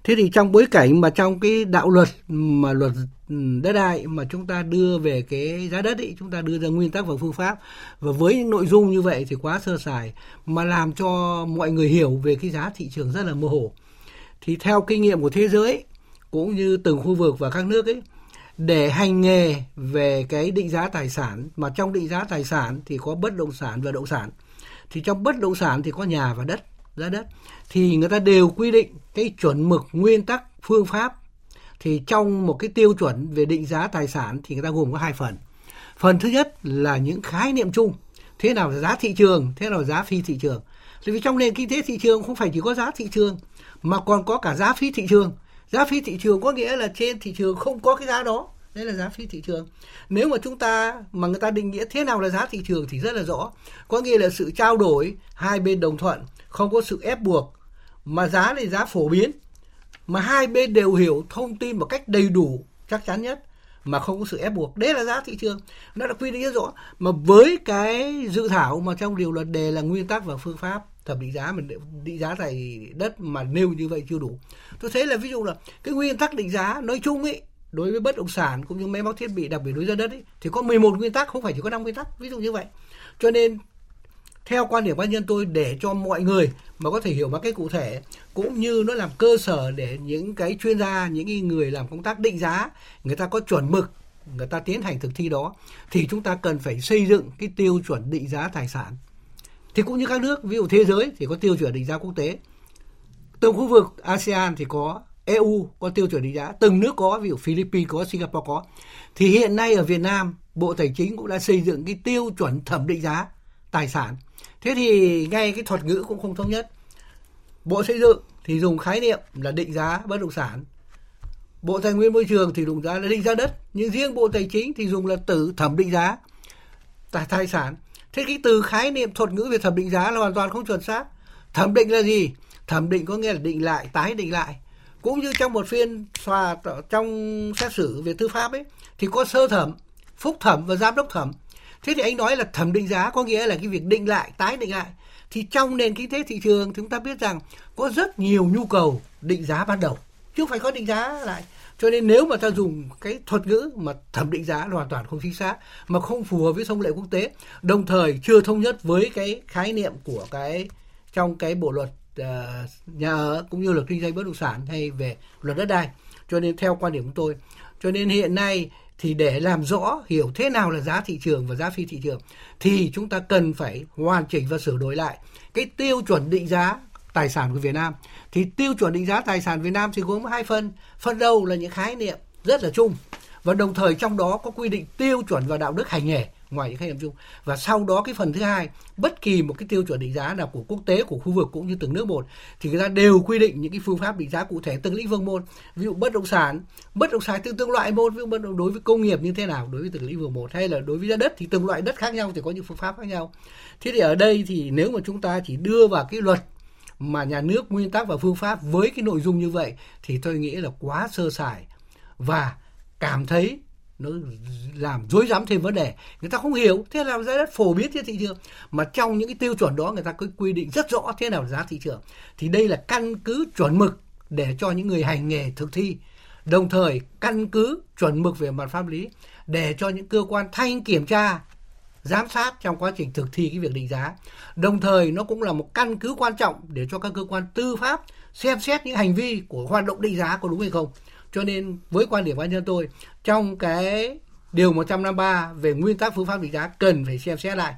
Thế thì trong bối cảnh mà trong cái đạo luật mà luật ừ, đất đai mà chúng ta đưa về cái giá đất ấy chúng ta đưa ra nguyên tắc và phương pháp, và với những nội dung như vậy thì quá sơ sài, mà làm cho mọi người hiểu về cái giá thị trường rất là mơ hồ. Thì theo kinh nghiệm của thế giới, cũng như từng khu vực và các nước ấy để hành nghề về cái định giá tài sản, mà trong định giá tài sản thì có bất động sản và đậu sản. Thì trong bất động sản thì có nhà và đất, giá đất. Thì người ta đều quy định cái chuẩn mực nguyên tắc phương pháp. Thì trong một cái tiêu chuẩn về định giá tài sản thì người ta gồm có hai phần. Phần thứ nhất là những khái niệm chung. Thế nào là giá thị trường, thế nào là giá phi thị trường? Vì trong nền kinh tế thị trường không phải chỉ có giá thị trường, mà còn có cả giá phi thị trường giá phi thị trường có nghĩa là trên thị trường không có cái giá đó. Đấy là giá phi thị trường. Nếu mà chúng ta, mà người ta định nghĩa thế nào là giá thị trường thì rất là rõ. Có nghĩa là sự trao đổi hai bên đồng thuận, không có sự ép buộc, mà giá này giá phổ biến, mà hai bên đều hiểu thông tin một cách đầy đủ, chắc chắn nhất, mà không có sự ép buộc. Đấy là giá thị trường. Nó đã quy định rất rõ. Mà với cái dự thảo mà trong điều luật đề là nguyên tắc và phương pháp thẩm định giá mà định giá tài đất mà nêu như vậy chưa đủ. Tôi thấy là ví dụ là cái nguyên tắc định giá nói chung ấy đối với bất động sản cũng như máy móc thiết bị đặc biệt đối với đất ấy, thì có 11 nguyên tắc không phải chỉ có 5 nguyên tắc ví dụ như vậy. Cho nên theo quan điểm cá nhân tôi để cho mọi người mà có thể hiểu một cách cụ thể cũng như nó làm cơ sở để những cái chuyên gia những người làm công tác định giá người ta có chuẩn mực người ta tiến hành thực thi đó thì chúng ta cần phải xây dựng cái tiêu chuẩn định giá tài sản thì cũng như các nước, ví dụ thế giới thì có tiêu chuẩn định giá quốc tế. Từng khu vực ASEAN thì có EU có tiêu chuẩn định giá. Từng nước có, ví dụ Philippines có, Singapore có. Thì hiện nay ở Việt Nam, Bộ Tài chính cũng đã xây dựng cái tiêu chuẩn thẩm định giá tài sản. Thế thì ngay cái thuật ngữ cũng không thống nhất. Bộ Xây dựng thì dùng khái niệm là định giá bất động sản. Bộ Tài nguyên Môi trường thì dùng giá là định giá đất. Nhưng riêng Bộ Tài chính thì dùng là tử thẩm định giá tài tài sản thế cái từ khái niệm thuật ngữ về thẩm định giá là hoàn toàn không chuẩn xác. Thẩm định là gì? Thẩm định có nghĩa là định lại, tái định lại. Cũng như trong một phiên tòa trong xét xử về tư pháp ấy, thì có sơ thẩm, phúc thẩm và giám đốc thẩm. Thế thì anh nói là thẩm định giá có nghĩa là cái việc định lại, tái định lại. Thì trong nền kinh tế thị trường chúng ta biết rằng có rất nhiều nhu cầu định giá ban đầu. Chứ không phải có định giá lại cho nên nếu mà ta dùng cái thuật ngữ mà thẩm định giá là hoàn toàn không chính xác mà không phù hợp với thông lệ quốc tế đồng thời chưa thống nhất với cái khái niệm của cái trong cái bộ luật uh, nhà ở cũng như luật kinh doanh bất động sản hay về luật đất đai. Cho nên theo quan điểm của tôi cho nên hiện nay thì để làm rõ hiểu thế nào là giá thị trường và giá phi thị trường thì chúng ta cần phải hoàn chỉnh và sửa đổi lại cái tiêu chuẩn định giá tài sản của Việt Nam. Thì tiêu chuẩn định giá tài sản Việt Nam thì gồm hai phần. Phần đầu là những khái niệm rất là chung. Và đồng thời trong đó có quy định tiêu chuẩn và đạo đức hành nghề ngoài những khái niệm chung. Và sau đó cái phần thứ hai, bất kỳ một cái tiêu chuẩn định giá nào của quốc tế, của khu vực cũng như từng nước một, thì người ta đều quy định những cái phương pháp định giá cụ thể từng lĩnh vực một. Ví dụ bất động sản, bất động sản từng từng loại một. Ví dụ bất động đối với công nghiệp như thế nào, đối với từng lĩnh vực một. Hay là đối với giá đất thì từng loại đất khác nhau, thì có những phương pháp khác nhau. Thế thì ở đây thì nếu mà chúng ta chỉ đưa vào cái luật mà nhà nước, nguyên tắc và phương pháp với cái nội dung như vậy thì tôi nghĩ là quá sơ sài và cảm thấy nó làm dối rắm thêm vấn đề. Người ta không hiểu, thế làm giá đất phổ biến trên thị trường. Mà trong những cái tiêu chuẩn đó, người ta có quy định rất rõ thế nào là giá thị trường. Thì đây là căn cứ chuẩn mực để cho những người hành nghề thực thi. Đồng thời, căn cứ chuẩn mực về mặt pháp lý để cho những cơ quan thanh kiểm tra giám sát trong quá trình thực thi cái việc định giá. Đồng thời nó cũng là một căn cứ quan trọng để cho các cơ quan tư pháp xem xét những hành vi của hoạt động định giá có đúng hay không. Cho nên với quan điểm cá nhân tôi, trong cái điều 153 về nguyên tắc phương pháp định giá cần phải xem xét lại.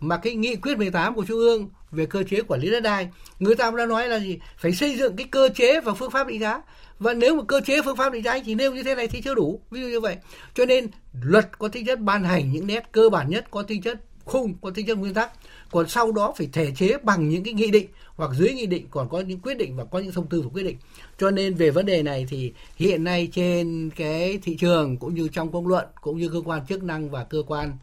Mà cái nghị quyết 18 của Trung ương về cơ chế quản lý đất đai, người ta đã nói là gì? Phải xây dựng cái cơ chế và phương pháp định giá và nếu mà cơ chế phương pháp định giá chỉ nêu như thế này thì chưa đủ, ví dụ như vậy. Cho nên luật có tính chất ban hành những nét cơ bản nhất, có tính chất khung, có tính chất nguyên tắc. Còn sau đó phải thể chế bằng những cái nghị định hoặc dưới nghị định còn có những quyết định và có những thông tư và quyết định. Cho nên về vấn đề này thì hiện nay trên cái thị trường cũng như trong công luận cũng như cơ quan chức năng và cơ quan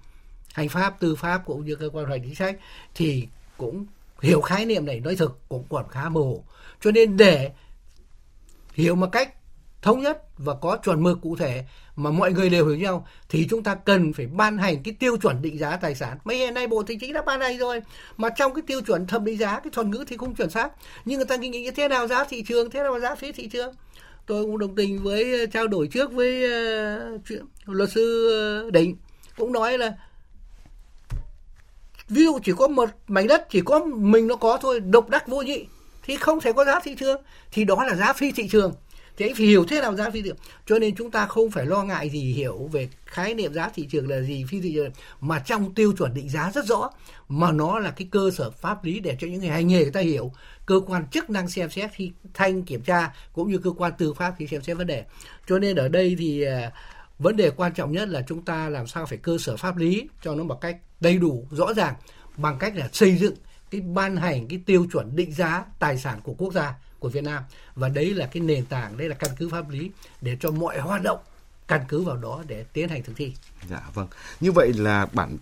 hành pháp, tư pháp cũng như cơ quan hoạch chính sách thì cũng hiểu khái niệm này nói thực cũng còn khá mơ cho nên để hiểu một cách thống nhất và có chuẩn mực cụ thể mà mọi người đều hiểu nhau thì chúng ta cần phải ban hành cái tiêu chuẩn định giá tài sản. Mấy hiện nay Bộ Tài chính đã ban hành rồi mà trong cái tiêu chuẩn thẩm định giá cái thuật ngữ thì không chuẩn xác. Nhưng người ta nghĩ như thế nào giá thị trường, thế nào giá phí thị trường. Tôi cũng đồng tình với ờ, trao đổi trước với uh, chuyện luật sư uh, Định cũng nói là ví dụ chỉ có một mảnh đất chỉ có mình nó có thôi độc đắc vô nhị thì không thể có giá thị trường. Thì đó là giá phi thị trường. Thì anh phải hiểu thế nào giá phi thị trường. Cho nên chúng ta không phải lo ngại gì hiểu về khái niệm giá thị trường là gì, phi thị trường. Mà trong tiêu chuẩn định giá rất rõ. Mà nó là cái cơ sở pháp lý để cho những người hành nghề người ta hiểu. Cơ quan chức năng xem xét khi thanh kiểm tra, cũng như cơ quan tư pháp khi xem xét vấn đề. Cho nên ở đây thì à, vấn đề quan trọng nhất là chúng ta làm sao phải cơ sở pháp lý cho nó một cách đầy đủ, rõ ràng, bằng cách là xây dựng cái ban hành cái tiêu chuẩn định giá tài sản của quốc gia của Việt Nam và đấy là cái nền tảng đấy là căn cứ pháp lý để cho mọi hoạt động căn cứ vào đó để tiến hành thực thi. Dạ vâng. Như vậy là bản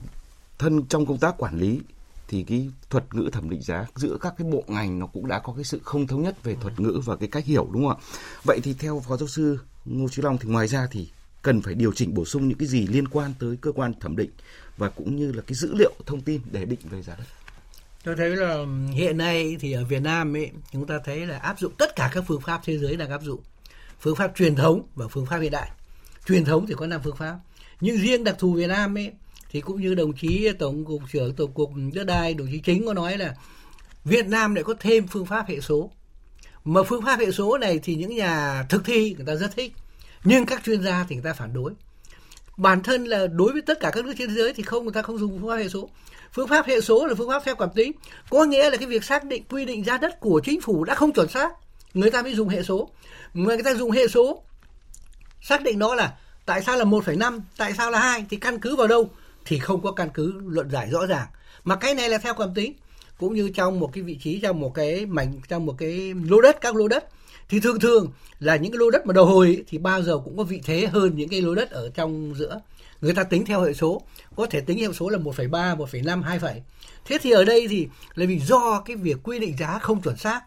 thân trong công tác quản lý thì cái thuật ngữ thẩm định giá giữa các cái bộ ngành nó cũng đã có cái sự không thống nhất về thuật ngữ và cái cách hiểu đúng không ạ? Vậy thì theo phó giáo sư Ngô Chí Long thì ngoài ra thì cần phải điều chỉnh bổ sung những cái gì liên quan tới cơ quan thẩm định và cũng như là cái dữ liệu thông tin để định về giá đất tôi thấy là hiện nay thì ở Việt Nam ấy, chúng ta thấy là áp dụng tất cả các phương pháp thế giới đang áp dụng. Phương pháp truyền thống và phương pháp hiện đại. Truyền thống thì có năm phương pháp. Nhưng riêng đặc thù Việt Nam ấy, thì cũng như đồng chí tổng cục trưởng tổng cục đất đai, đồng chí chính có nói là Việt Nam lại có thêm phương pháp hệ số. Mà phương pháp hệ số này thì những nhà thực thi người ta rất thích, nhưng các chuyên gia thì người ta phản đối bản thân là đối với tất cả các nước trên thế giới thì không người ta không dùng phương pháp hệ số. Phương pháp hệ số là phương pháp theo cảm tính có nghĩa là cái việc xác định quy định giá đất của chính phủ đã không chuẩn xác người ta mới dùng hệ số. Mà người ta dùng hệ số xác định đó là tại sao là 1,5 tại sao là hai thì căn cứ vào đâu thì không có căn cứ luận giải rõ ràng. Mà cái này là theo cảm tính cũng như trong một cái vị trí trong một cái mảnh trong một cái lô đất các lô đất thì thường thường là những cái lô đất mà đầu hồi thì bao giờ cũng có vị thế hơn những cái lô đất ở trong giữa. Người ta tính theo hệ số có thể tính hệ số là 1,3, 1,5, 2, thế thì ở đây thì là vì do cái việc quy định giá không chuẩn xác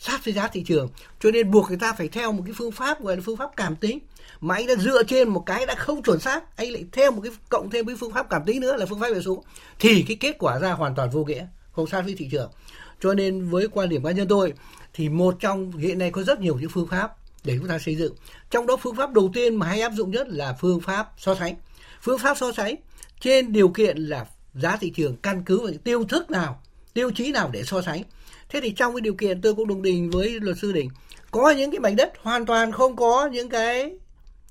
sát với giá thị trường cho nên buộc người ta phải theo một cái phương pháp gọi là phương pháp cảm tính. Mà anh đã dựa trên một cái đã không chuẩn xác anh lại theo một cái cộng thêm với phương pháp cảm tính nữa là phương pháp hệ số thì cái kết quả ra hoàn toàn vô nghĩa không sát với thị trường. Cho nên với quan điểm cá nhân tôi thì một trong, hiện nay có rất nhiều những phương pháp để chúng ta xây dựng. Trong đó phương pháp đầu tiên mà hay áp dụng nhất là phương pháp so sánh. Phương pháp so sánh trên điều kiện là giá thị trường căn cứ vào tiêu thức nào, tiêu chí nào để so sánh. Thế thì trong cái điều kiện tôi cũng đồng tình với luật sư đình, có những cái mảnh đất hoàn toàn không có những cái,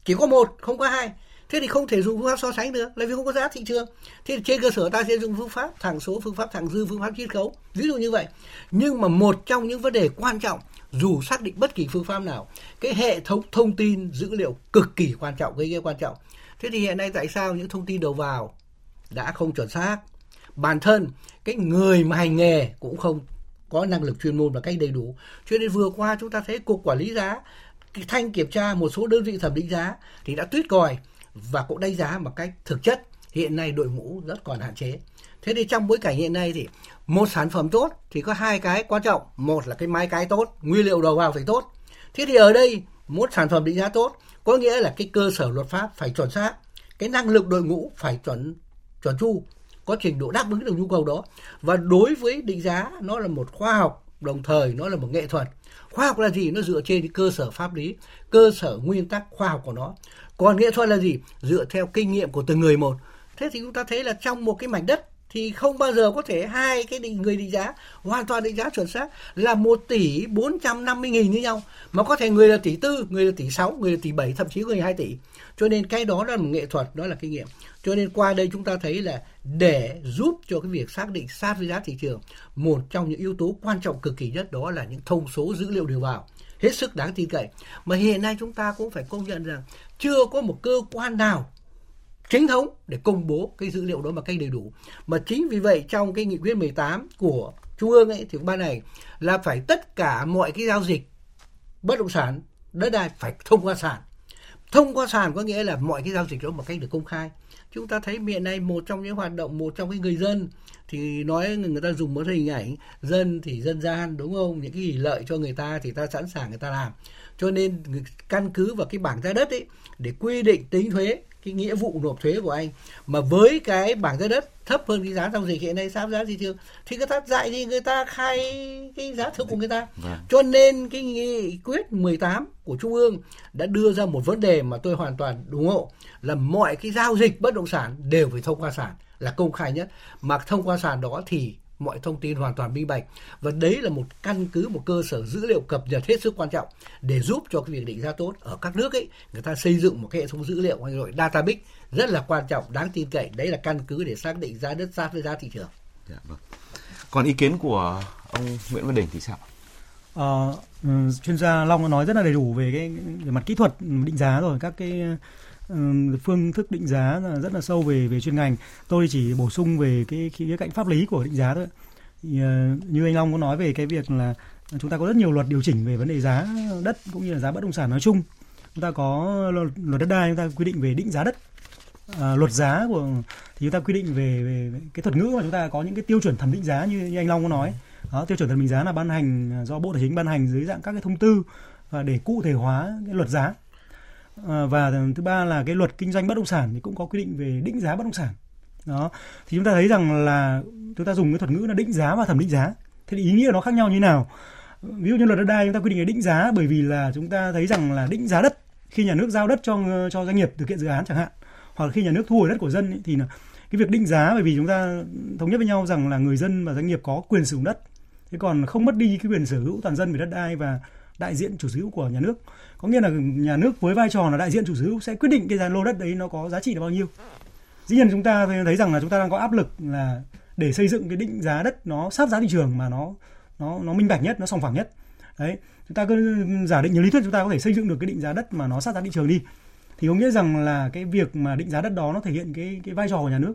chỉ có một, không có hai thế thì không thể dùng phương pháp so sánh được, là vì không có giá thị trường. Thế thì trên cơ sở ta sẽ dùng phương pháp thẳng số, phương pháp thẳng dư, phương pháp chiết khấu. Ví dụ như vậy. Nhưng mà một trong những vấn đề quan trọng, dù xác định bất kỳ phương pháp nào, cái hệ thống thông tin, dữ liệu cực kỳ quan trọng gây cái quan trọng. Thế thì hiện nay tại sao những thông tin đầu vào đã không chuẩn xác? Bản thân, cái người mà hành nghề cũng không có năng lực chuyên môn và cách đầy đủ. Cho nên vừa qua chúng ta thấy cục quản lý giá, thanh kiểm tra một số đơn vị thẩm định giá thì đã tuyết còi và cũng đánh giá một cách thực chất, hiện nay đội ngũ rất còn hạn chế. Thế thì trong bối cảnh hiện nay thì một sản phẩm tốt thì có hai cái quan trọng. Một là cái máy cái tốt, nguyên liệu đầu vào phải tốt. Thế thì ở đây, một sản phẩm định giá tốt, có nghĩa là cái cơ sở luật pháp phải chuẩn xác, cái năng lực đội ngũ phải chuẩn chuẩn chu, có trình độ đáp ứng được nhu cầu đó. Và đối với định giá, nó là một khoa học, đồng thời nó là một nghệ thuật. Khoa học là gì? Nó dựa trên cái cơ sở pháp lý, cơ sở nguyên tắc khoa học của nó còn nghệ thuật là gì? Dựa theo kinh nghiệm của từng người một. Thế thì chúng ta thấy là trong một cái mảnh đất thì không bao giờ có thể hai cái định, người định giá, hoàn toàn định giá chuẩn xác là một tỷ bốn trăm năm mươi nghìn như nhau. Mà có thể người là tỷ tư, người là tỷ sáu, người là tỷ bảy, thậm chí người hai tỷ. Cho nên cái đó là một nghệ thuật, đó là kinh nghiệm. Cho nên qua đây chúng ta thấy là để giúp cho cái việc xác định sát với giá thị trường, một trong những yếu tố quan trọng cực kỳ nhất đó là những thông số dữ liệu đưa vào hết sức đáng tin cậy mà hiện nay chúng ta cũng phải công nhận rằng chưa có một cơ quan nào chính thống để công bố cái dữ liệu đó một cách đầy đủ. Mà chính vì vậy trong cái nghị quyết 18 của Trung ương ấy thì ban này là phải tất cả mọi cái giao dịch bất động sản, đất đai phải thông qua sàn. Thông qua sàn có nghĩa là mọi cái giao dịch đó một cách được công khai. Chúng ta thấy hiện nay một trong những hoạt động, một trong cái người dân thì nói người ta dùng một hình ảnh dân thì dân gian đúng không? Những cái lợi cho người ta thì ta sẵn sàng người ta làm. Cho nên căn cứ vào cái bảng giá đất ấy để quy định tính thuế cái nghĩa vụ nộp thuế của anh. Mà với cái bảng giá đất thấp hơn cái giá giao dịch hiện nay sát giá thị trường thì người ta dạy gì người ta khai cái giá thực của người ta. Vâng. cho nên cái nghị quyết 18 của trung ương đã đưa ra một vấn đề mà tôi hoàn toàn ủng hộ là mọi cái giao dịch bất động sản đều phải thông qua sản là công khai nhất. Mà thông qua sàn đó thì mọi thông tin hoàn toàn minh bạch và đấy là một căn cứ một cơ sở dữ liệu cập nhật hết sức quan trọng để giúp cho cái việc định giá tốt ở các nước ấy người ta xây dựng một cái hệ thống dữ liệu gọi là database rất là quan trọng đáng tin cậy đấy là căn cứ để xác định giá đất sát với giá thị trường. Dạ, vâng. Còn ý kiến của ông Nguyễn Văn Đình thì sao? Ờ, ừ, chuyên gia Long nói rất là đầy đủ về cái về mặt kỹ thuật định giá rồi các cái phương thức định giá rất là sâu về về chuyên ngành. Tôi chỉ bổ sung về cái khía cạnh pháp lý của định giá thôi. Thì, ờ, như anh Long có nói về cái việc là chúng ta có rất nhiều luật điều chỉnh về vấn đề giá đất cũng như là giá bất động sản nói chung. Chúng ta có luật đất đai chúng ta quy định về định giá đất. À, luật giá của thì chúng ta quy định về, về, về cái thuật ngữ mà chúng ta có những cái tiêu chuẩn thẩm định giá như, như anh Long có nói. Đó, tiêu chuẩn thẩm định giá là ban hành do bộ tài chính ban hành dưới dạng các cái thông tư và để cụ thể hóa cái luật giá à, và thứ ba là cái luật kinh doanh bất động sản thì cũng có quy định về định giá bất động sản. Đó. Thì chúng ta thấy rằng là chúng ta dùng cái thuật ngữ là định giá và thẩm định giá. Thế thì ý nghĩa nó khác nhau như thế nào? Ví dụ như luật đất đai chúng ta quy định là định giá bởi vì là chúng ta thấy rằng là định giá đất khi nhà nước giao đất cho cho doanh nghiệp thực hiện dự án chẳng hạn hoặc là khi nhà nước thu hồi đất của dân ấy, thì là cái việc định giá bởi vì chúng ta thống nhất với nhau rằng là người dân và doanh nghiệp có quyền sử dụng đất. Thế còn không mất đi cái quyền sở hữu toàn dân về đất đai và đại diện chủ sở hữu của nhà nước. Có nghĩa là nhà nước với vai trò là đại diện chủ sở hữu sẽ quyết định cái giá lô đất đấy nó có giá trị là bao nhiêu. Dĩ nhiên chúng ta thấy rằng là chúng ta đang có áp lực là để xây dựng cái định giá đất nó sát giá thị trường mà nó nó nó minh bạch nhất, nó sòng phẳng nhất. Đấy, chúng ta cứ giả định như lý thuyết chúng ta có thể xây dựng được cái định giá đất mà nó sát giá thị trường đi. Thì có nghĩa rằng là cái việc mà định giá đất đó nó thể hiện cái cái vai trò của nhà nước.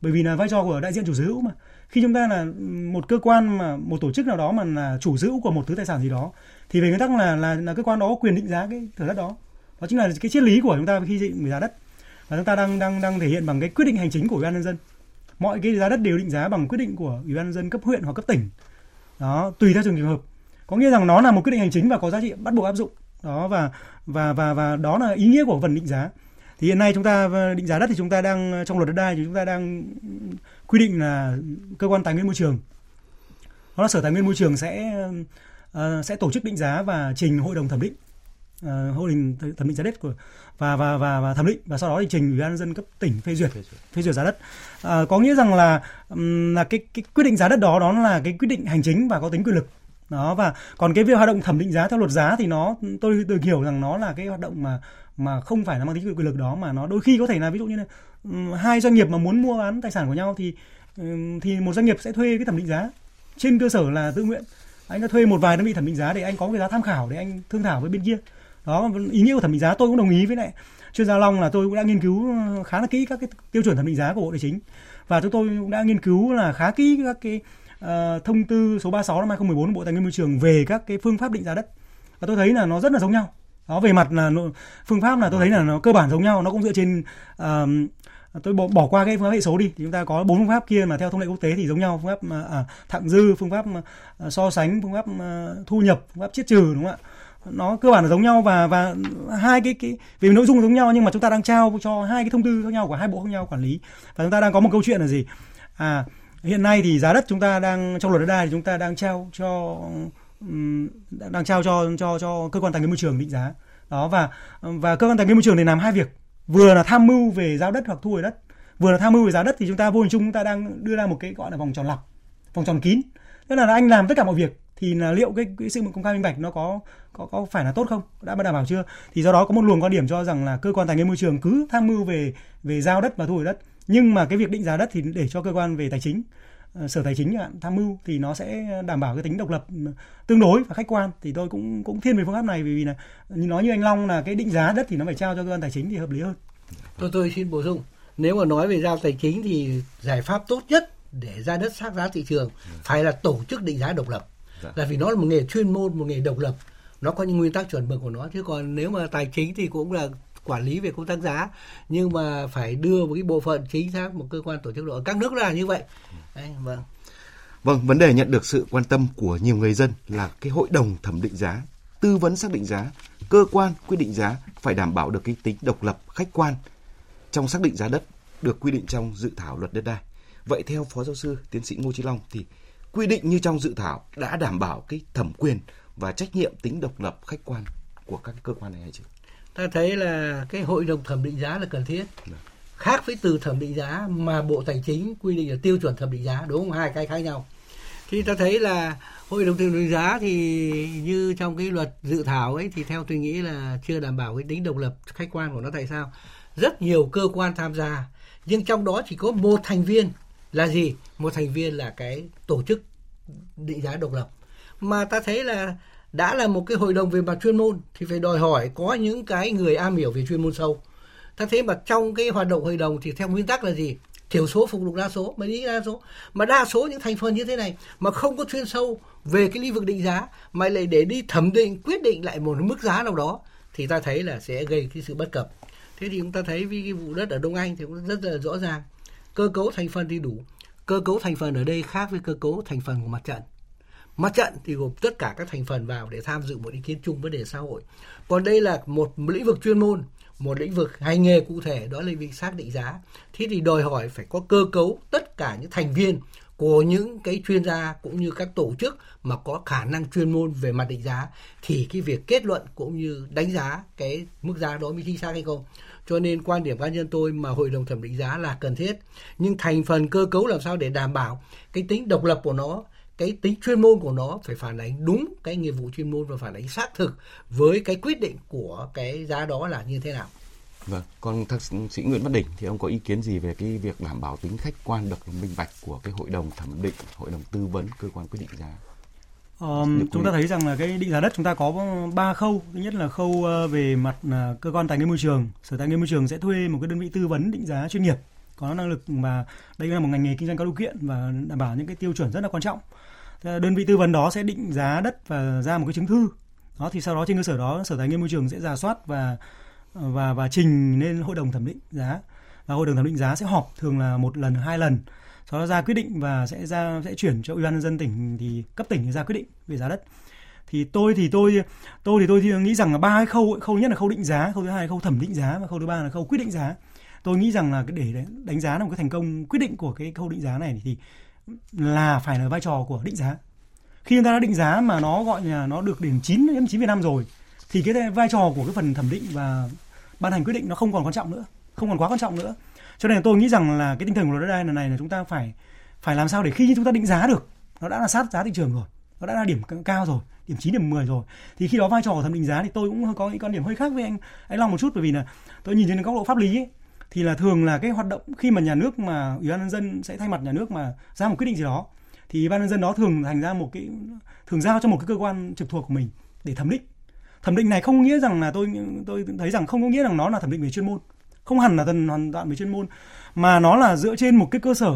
Bởi vì là vai trò của đại diện chủ sở hữu mà khi chúng ta là một cơ quan mà, một tổ chức nào đó mà là chủ giữ của một thứ tài sản gì đó, thì về nguyên tắc là là là cơ quan đó có quyền định giá cái thửa đất đó. Đó chính là cái triết lý của chúng ta khi định giá đất. Và chúng ta đang đang đang thể hiện bằng cái quyết định hành chính của ủy ban nhân dân. Mọi cái giá đất đều định giá bằng quyết định của ủy ban nhân dân cấp huyện hoặc cấp tỉnh. Đó, tùy theo từng trường hợp. Có nghĩa rằng nó là một quyết định hành chính và có giá trị bắt buộc áp dụng. Đó, và và và và đó là ý nghĩa của phần định giá. Thì hiện nay chúng ta ờ, định giá đất thì chúng ta đang, trong luật đất đai thì chúng ta đang quy định là cơ quan tài nguyên môi trường. Đó là sở tài nguyên môi trường sẽ uh, sẽ tổ chức định giá và trình hội đồng thẩm định uh, hội đồng thẩm định giá đất của và và và và thẩm định và sau đó thì trình ủy ban nhân dân cấp tỉnh phê duyệt phê duyệt. giá đất. Uh, có nghĩa rằng là um, là cái cái quyết định giá đất đó đó là cái quyết định hành chính và có tính quyền lực. Đó và còn cái việc hoạt động thẩm định giá theo luật giá thì nó tôi được hiểu rằng nó là cái hoạt động mà mà không phải là mang tính quyền lực đó mà nó đôi khi có thể là ví dụ như là hai doanh nghiệp mà muốn mua bán tài sản của nhau thì thì một doanh nghiệp sẽ thuê cái thẩm định giá. Trên cơ sở là tự nguyện. Anh đã thuê một vài đơn vị thẩm định giá để anh có cái giá tham khảo để anh thương thảo với bên kia. Đó ý nghĩa của thẩm định giá tôi cũng đồng ý với lại chuyên gia long là tôi cũng đã nghiên cứu khá là kỹ các cái tiêu chuẩn thẩm định giá của bộ tài chính. Và chúng tôi cũng đã nghiên cứu là khá kỹ các cái uh, thông tư số 36 năm 2014 của bộ tài nguyên môi trường về các cái phương pháp định giá đất. Và tôi thấy là nó rất là giống nhau. Đó về mặt là phương pháp là tôi thấy là nó cơ bản giống nhau nó cũng dựa trên uh, À, tôi bỏ, bỏ qua cái phương pháp hệ số đi. Thì chúng ta có bốn phương pháp kia mà theo thông lệ quốc tế thì giống nhau. Phương pháp à, à thặng dư phương pháp à, à, so sánh phương pháp à, thu nhập phương pháp chiết trừ đúng không ạ? Nó cơ bản là giống nhau và và hai cái cái vì nội dung giống nhau nhưng mà chúng ta đang trao cho hai cái thông tư khác nhau của hai bộ khác nhau quản lý. Và chúng ta đang có một câu chuyện là gì? À hiện nay thì giá đất chúng ta đang trong luật đất đai thì chúng ta đang trao cho đang trao cho cho cho cơ quan tài nguyên môi trường định giá. Đó và và cơ quan tài nguyên môi trường để làm hai việc vừa là tham mưu về giao đất hoặc thu hồi đất vừa là tham mưu về giá đất thì chúng ta vô hình chung chúng ta đang đưa ra một cái gọi là vòng tròn lặp vòng tròn kín. Tức là anh làm tất cả mọi việc thì là liệu cái, cái sự công khai minh bạch nó có có có phải là tốt không? Đã đảm bảo chưa? Thì do đó có một luồng quan điểm cho rằng là cơ quan tài nguyên môi trường cứ tham mưu về về giao đất và thu hồi đất. Nhưng mà cái việc định giá đất thì để cho cơ quan về tài chính sở tài chính tham mưu thì nó sẽ đảm bảo cái tính độc lập tương đối và khách quan thì tôi cũng cũng thiên về phương pháp này vì là như nói như anh Long là cái định giá đất thì nó phải trao cho cơ quan tài chính thì hợp lý hơn. Tôi tôi xin bổ sung nếu mà nói về giao tài chính thì giải pháp tốt nhất để ra đất sát giá thị trường phải là tổ chức định giá độc lập dạ. là vì nó là một nghề chuyên môn một nghề độc lập nó có những nguyên tắc chuẩn mực của nó chứ còn nếu mà tài chính thì cũng là quản lý về công tác giá nhưng mà phải đưa một cái bộ phận chính xác một cơ quan tổ chức đó các nước là như vậy. Đấy, vâng. Vâng vấn đề nhận được sự quan tâm của nhiều người dân là cái hội đồng thẩm định giá tư vấn xác định giá cơ quan quyết định giá phải đảm bảo được cái tính độc lập khách quan trong xác định giá đất được quy định trong dự thảo luật đất đai. Vậy theo phó giáo sư tiến sĩ ngô trí long thì quy định như trong dự thảo đã đảm bảo cái thẩm quyền và trách nhiệm tính độc lập khách quan của các cơ quan này hay chưa? Ta thấy là cái hội đồng thẩm định giá là cần thiết. Dạ. Khác với từ thẩm định giá mà Bộ Tài chính quy định là tiêu chuẩn thẩm định giá, đúng không? Hai cái khác nhau. Thì ta thấy là hội đồng thẩm định giá thì như trong cái luật dự thảo ấy thì theo tôi nghĩ là chưa đảm bảo cái tính độc lập khách quan của nó tại sao? Rất nhiều cơ quan tham gia nhưng trong đó chỉ có một thành viên là gì một thành viên là cái tổ chức định giá độc lập mà ta thấy là đã là một cái hội đồng về mặt chuyên môn thì phải đòi hỏi có những cái người am hiểu về chuyên môn sâu. Ta thấy mà trong cái hoạt động hội đồng thì theo nguyên tắc là gì? Thiểu số phục vụ đa số, mới đi đa số. Mà đa số những thành phần như thế này mà không có chuyên sâu về cái lĩnh vực định giá, mà lại để đi thẩm định, quyết định lại một mức giá nào đó, thì ta thấy là sẽ gây cái sự bất cập. Thế thì chúng ta thấy vì cái vụ đất ở đông anh thì cũng rất là rõ ràng. Cơ cấu thành phần thì đủ. Cơ cấu thành phần ở đây khác với cơ cấu thành phần của mặt trận mặt trận thì gồm tất cả các thành phần vào để tham dự một ý kiến chung vấn đề xã hội. Còn đây là một lĩnh vực chuyên môn, một lĩnh vực hành nghề cụ thể, đó là việc xác định giá. Thế thì đòi hỏi phải có cơ cấu tất cả những thành viên của những cái chuyên gia cũng như các tổ chức mà có khả năng chuyên môn về mặt định giá. Thì cái việc kết luận cũng như đánh giá cái mức giá đó mới chính xác hay không? Cho nên quan điểm cá nhân tôi mà hội đồng thẩm định giá là cần thiết. Nhưng thành phần cơ cấu làm sao để đảm bảo cái tính độc lập của nó cái tính chuyên môn của nó phải phản ánh đúng cái nghiệp vụ chuyên môn và phản ánh xác thực với cái quyết định của cái giá đó là như thế nào Vâng, còn thạc sĩ Nguyễn Văn Đỉnh thì ông có ý kiến gì về cái việc đảm bảo tính khách quan được minh bạch của cái hội đồng thẩm định, hội đồng tư vấn cơ quan quyết định giá? Um, chúng ta thấy rằng là cái định giá đất chúng ta có ba khâu. Thứ nhất là khâu ờ, về mặt uh, cơ quan tài nguyên môi trường. Sở tài nguyên môi trường sẽ thuê một cái đơn vị tư vấn định giá chuyên nghiệp có năng lực mà đây là một ngành nghề kinh doanh có điều kiện và đảm bảo những cái tiêu chuẩn rất là quan trọng. Ờ, đơn vị tư vấn đó sẽ định giá đất và ra một cái chứng thư. Đó, thì sau đó trên cơ sở đó, Sở Tài nguyên môi trường sẽ giả soát và và và trình lên hội đồng thẩm định giá. Và hội đồng thẩm định giá sẽ họp thường là một lần, hai lần. Sau đó ra quyết định và sẽ ra, sẽ chuyển cho ủy ban nhân dân tỉnh thì cấp tỉnh ra quyết định về giá đất. Thì tôi thì tôi tôi thì tôi nghĩ rằng là ba cái khâu khâu nhất là khâu định giá, khâu thứ hai là khâu thẩm định giá và khâu thứ ba là khâu quyết định giá. Tôi nghĩ rằng là để đánh giá là một cái thành công quyết định của cái khâu định giá này thì là phải là vai trò của định giá. Khi người ta đã định giá mà nó gọi là nó được điểm 9 đến 9 năm rồi thì cái vai trò của cái phần thẩm định và ban hành quyết định nó không còn quan trọng nữa không còn quá quan trọng nữa. Cho nên là tôi nghĩ rằng là cái tinh thần của luật đất đai lần này là chúng ta phải phải làm sao để khi chúng ta định giá được nó đã là sát giá thị trường rồi nó đã là điểm cao rồi điểm 9 điểm 10 rồi thì khi đó vai trò của thẩm định giá thì tôi cũng có những quan điểm hơi khác với anh anh Long một chút bởi vì là tôi nhìn trên góc độ pháp lý ấy, thì là thường là cái hoạt động khi mà nhà nước mà ủy ban nhân dân sẽ thay mặt nhà nước mà ra một quyết định gì đó thì ủy ban nhân dân đó thường thành ra một cái thường giao cho một cái cơ quan trực thuộc của mình để thẩm định. Thẩm định này không nghĩa rằng là tôi tôi thấy rằng không có nghĩa rằng nó là thẩm định về chuyên môn. Không hẳn là thần hoàn toàn về chuyên môn mà nó là dựa trên một cái cơ sở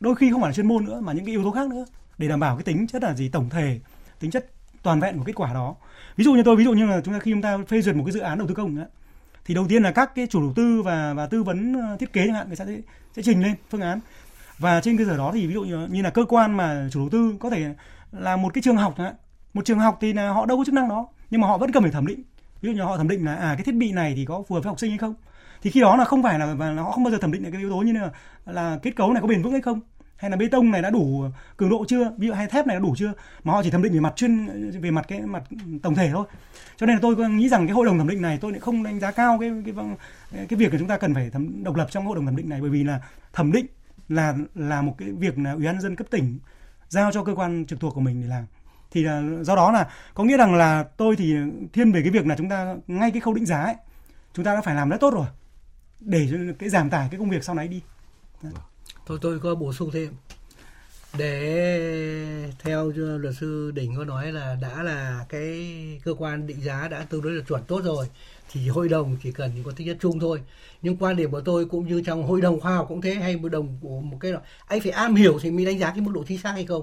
đôi khi không phải là chuyên môn nữa mà những cái yếu tố khác nữa để đảm bảo cái tính chất là gì tổng thể tính chất toàn vẹn của kết quả đó. Ví dụ như tôi ví dụ như là chúng ta khi chúng ta phê duyệt một cái dự án đầu tư công ấy, thì đầu tiên là các cái chủ đầu tư và và tư vấn ờ, thiết kế chẳng hạn người sẽ sẽ trình lên phương án. Và trên cơ sở đó thì ví dụ như, như là cơ quan mà chủ đầu tư có thể là một cái trường học chẳng hạn. Một trường học thì là họ đâu có chức năng đó nhưng mà họ vẫn cần phải thẩm định. Ví dụ như họ thẩm định là à cái thiết bị này thì có phù hợp với học sinh hay không? Thì khi đó là không phải là và họ không bao giờ thẩm định được cái yếu tố như là là kết cấu này có bền vững hay không hay là bê tông này đã đủ cường độ chưa? Ví dụ hay thép này đã đủ chưa? Mà họ chỉ thẩm định về mặt chuyên về mặt cái mặt tổng thể thôi. Cho nên là tôi nghĩ rằng cái hội đồng thẩm định này tôi lại không đánh giá cao cái cái vâng, cái, việc là chúng ta cần phải thẩm độc lập trong hội đồng thẩm định này. Bởi vì là thẩm định là là một cái việc là ủy ban nhân dân cấp tỉnh giao cho cơ quan trực thuộc của mình để làm. Thì là do đó là có nghĩa rằng là tôi thì thiên về cái việc là chúng ta ngay cái khâu định giá ấy chúng ta đã phải làm rất tốt rồi. Để cái giảm tải cái công việc sau này đi. Đấy. Vâng tôi tôi có bổ sung thêm. Để theo luật sư đỉnh có nói là đã là cái cơ quan định giá đã tương đối là chuẩn tốt rồi, thì hội đồng chỉ cần có tính chất chung thôi. Nhưng quan điểm của tôi cũng như trong hội đồng khoa học cũng thế, hay hội đồng của một cái anh phải am hiểu thì mới đánh giá cái mức độ chính xác hay không.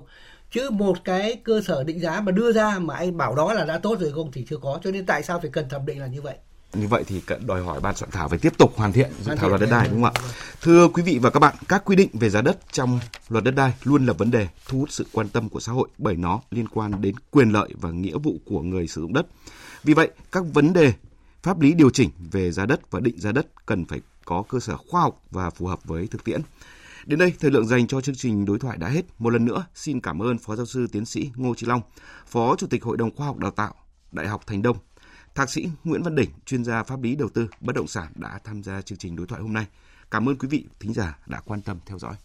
Chứ một cái cơ sở định giá mà đưa ra mà anh bảo đó là đã tốt rồi không thì chưa có. Cho nên tại sao phải cần thẩm định là như vậy? Như vậy thì đòi hỏi ban soạn thảo phải tiếp tục hoàn thiện dự thảo luật đất đai đúng không ạ? Thưa quý vị và các bạn, các quy định về giá đất trong luật đất đai luôn là vấn đề thu hút sự quan tâm của xã hội bởi nó liên quan đến quyền lợi và nghĩa vụ của người sử dụng đất. Vì vậy, các vấn đề pháp lý điều chỉnh về giá đất và định giá đất cần phải có cơ sở khoa học và phù hợp với thực tiễn. Đến đây, thời lượng dành cho chương trình đối thoại đã hết. Một lần nữa, xin cảm ơn Phó Giáo sư Tiến sĩ Ngô Trí Long, Phó Chủ tịch Hội đồng Khoa học Đào tạo, Đại học Thành Đông, Thạc sĩ Nguyễn Văn Đỉnh, chuyên gia pháp lý đầu tư bất động sản đã tham gia chương trình đối thoại hôm nay. Cảm ơn quý vị thính giả đã quan tâm theo dõi.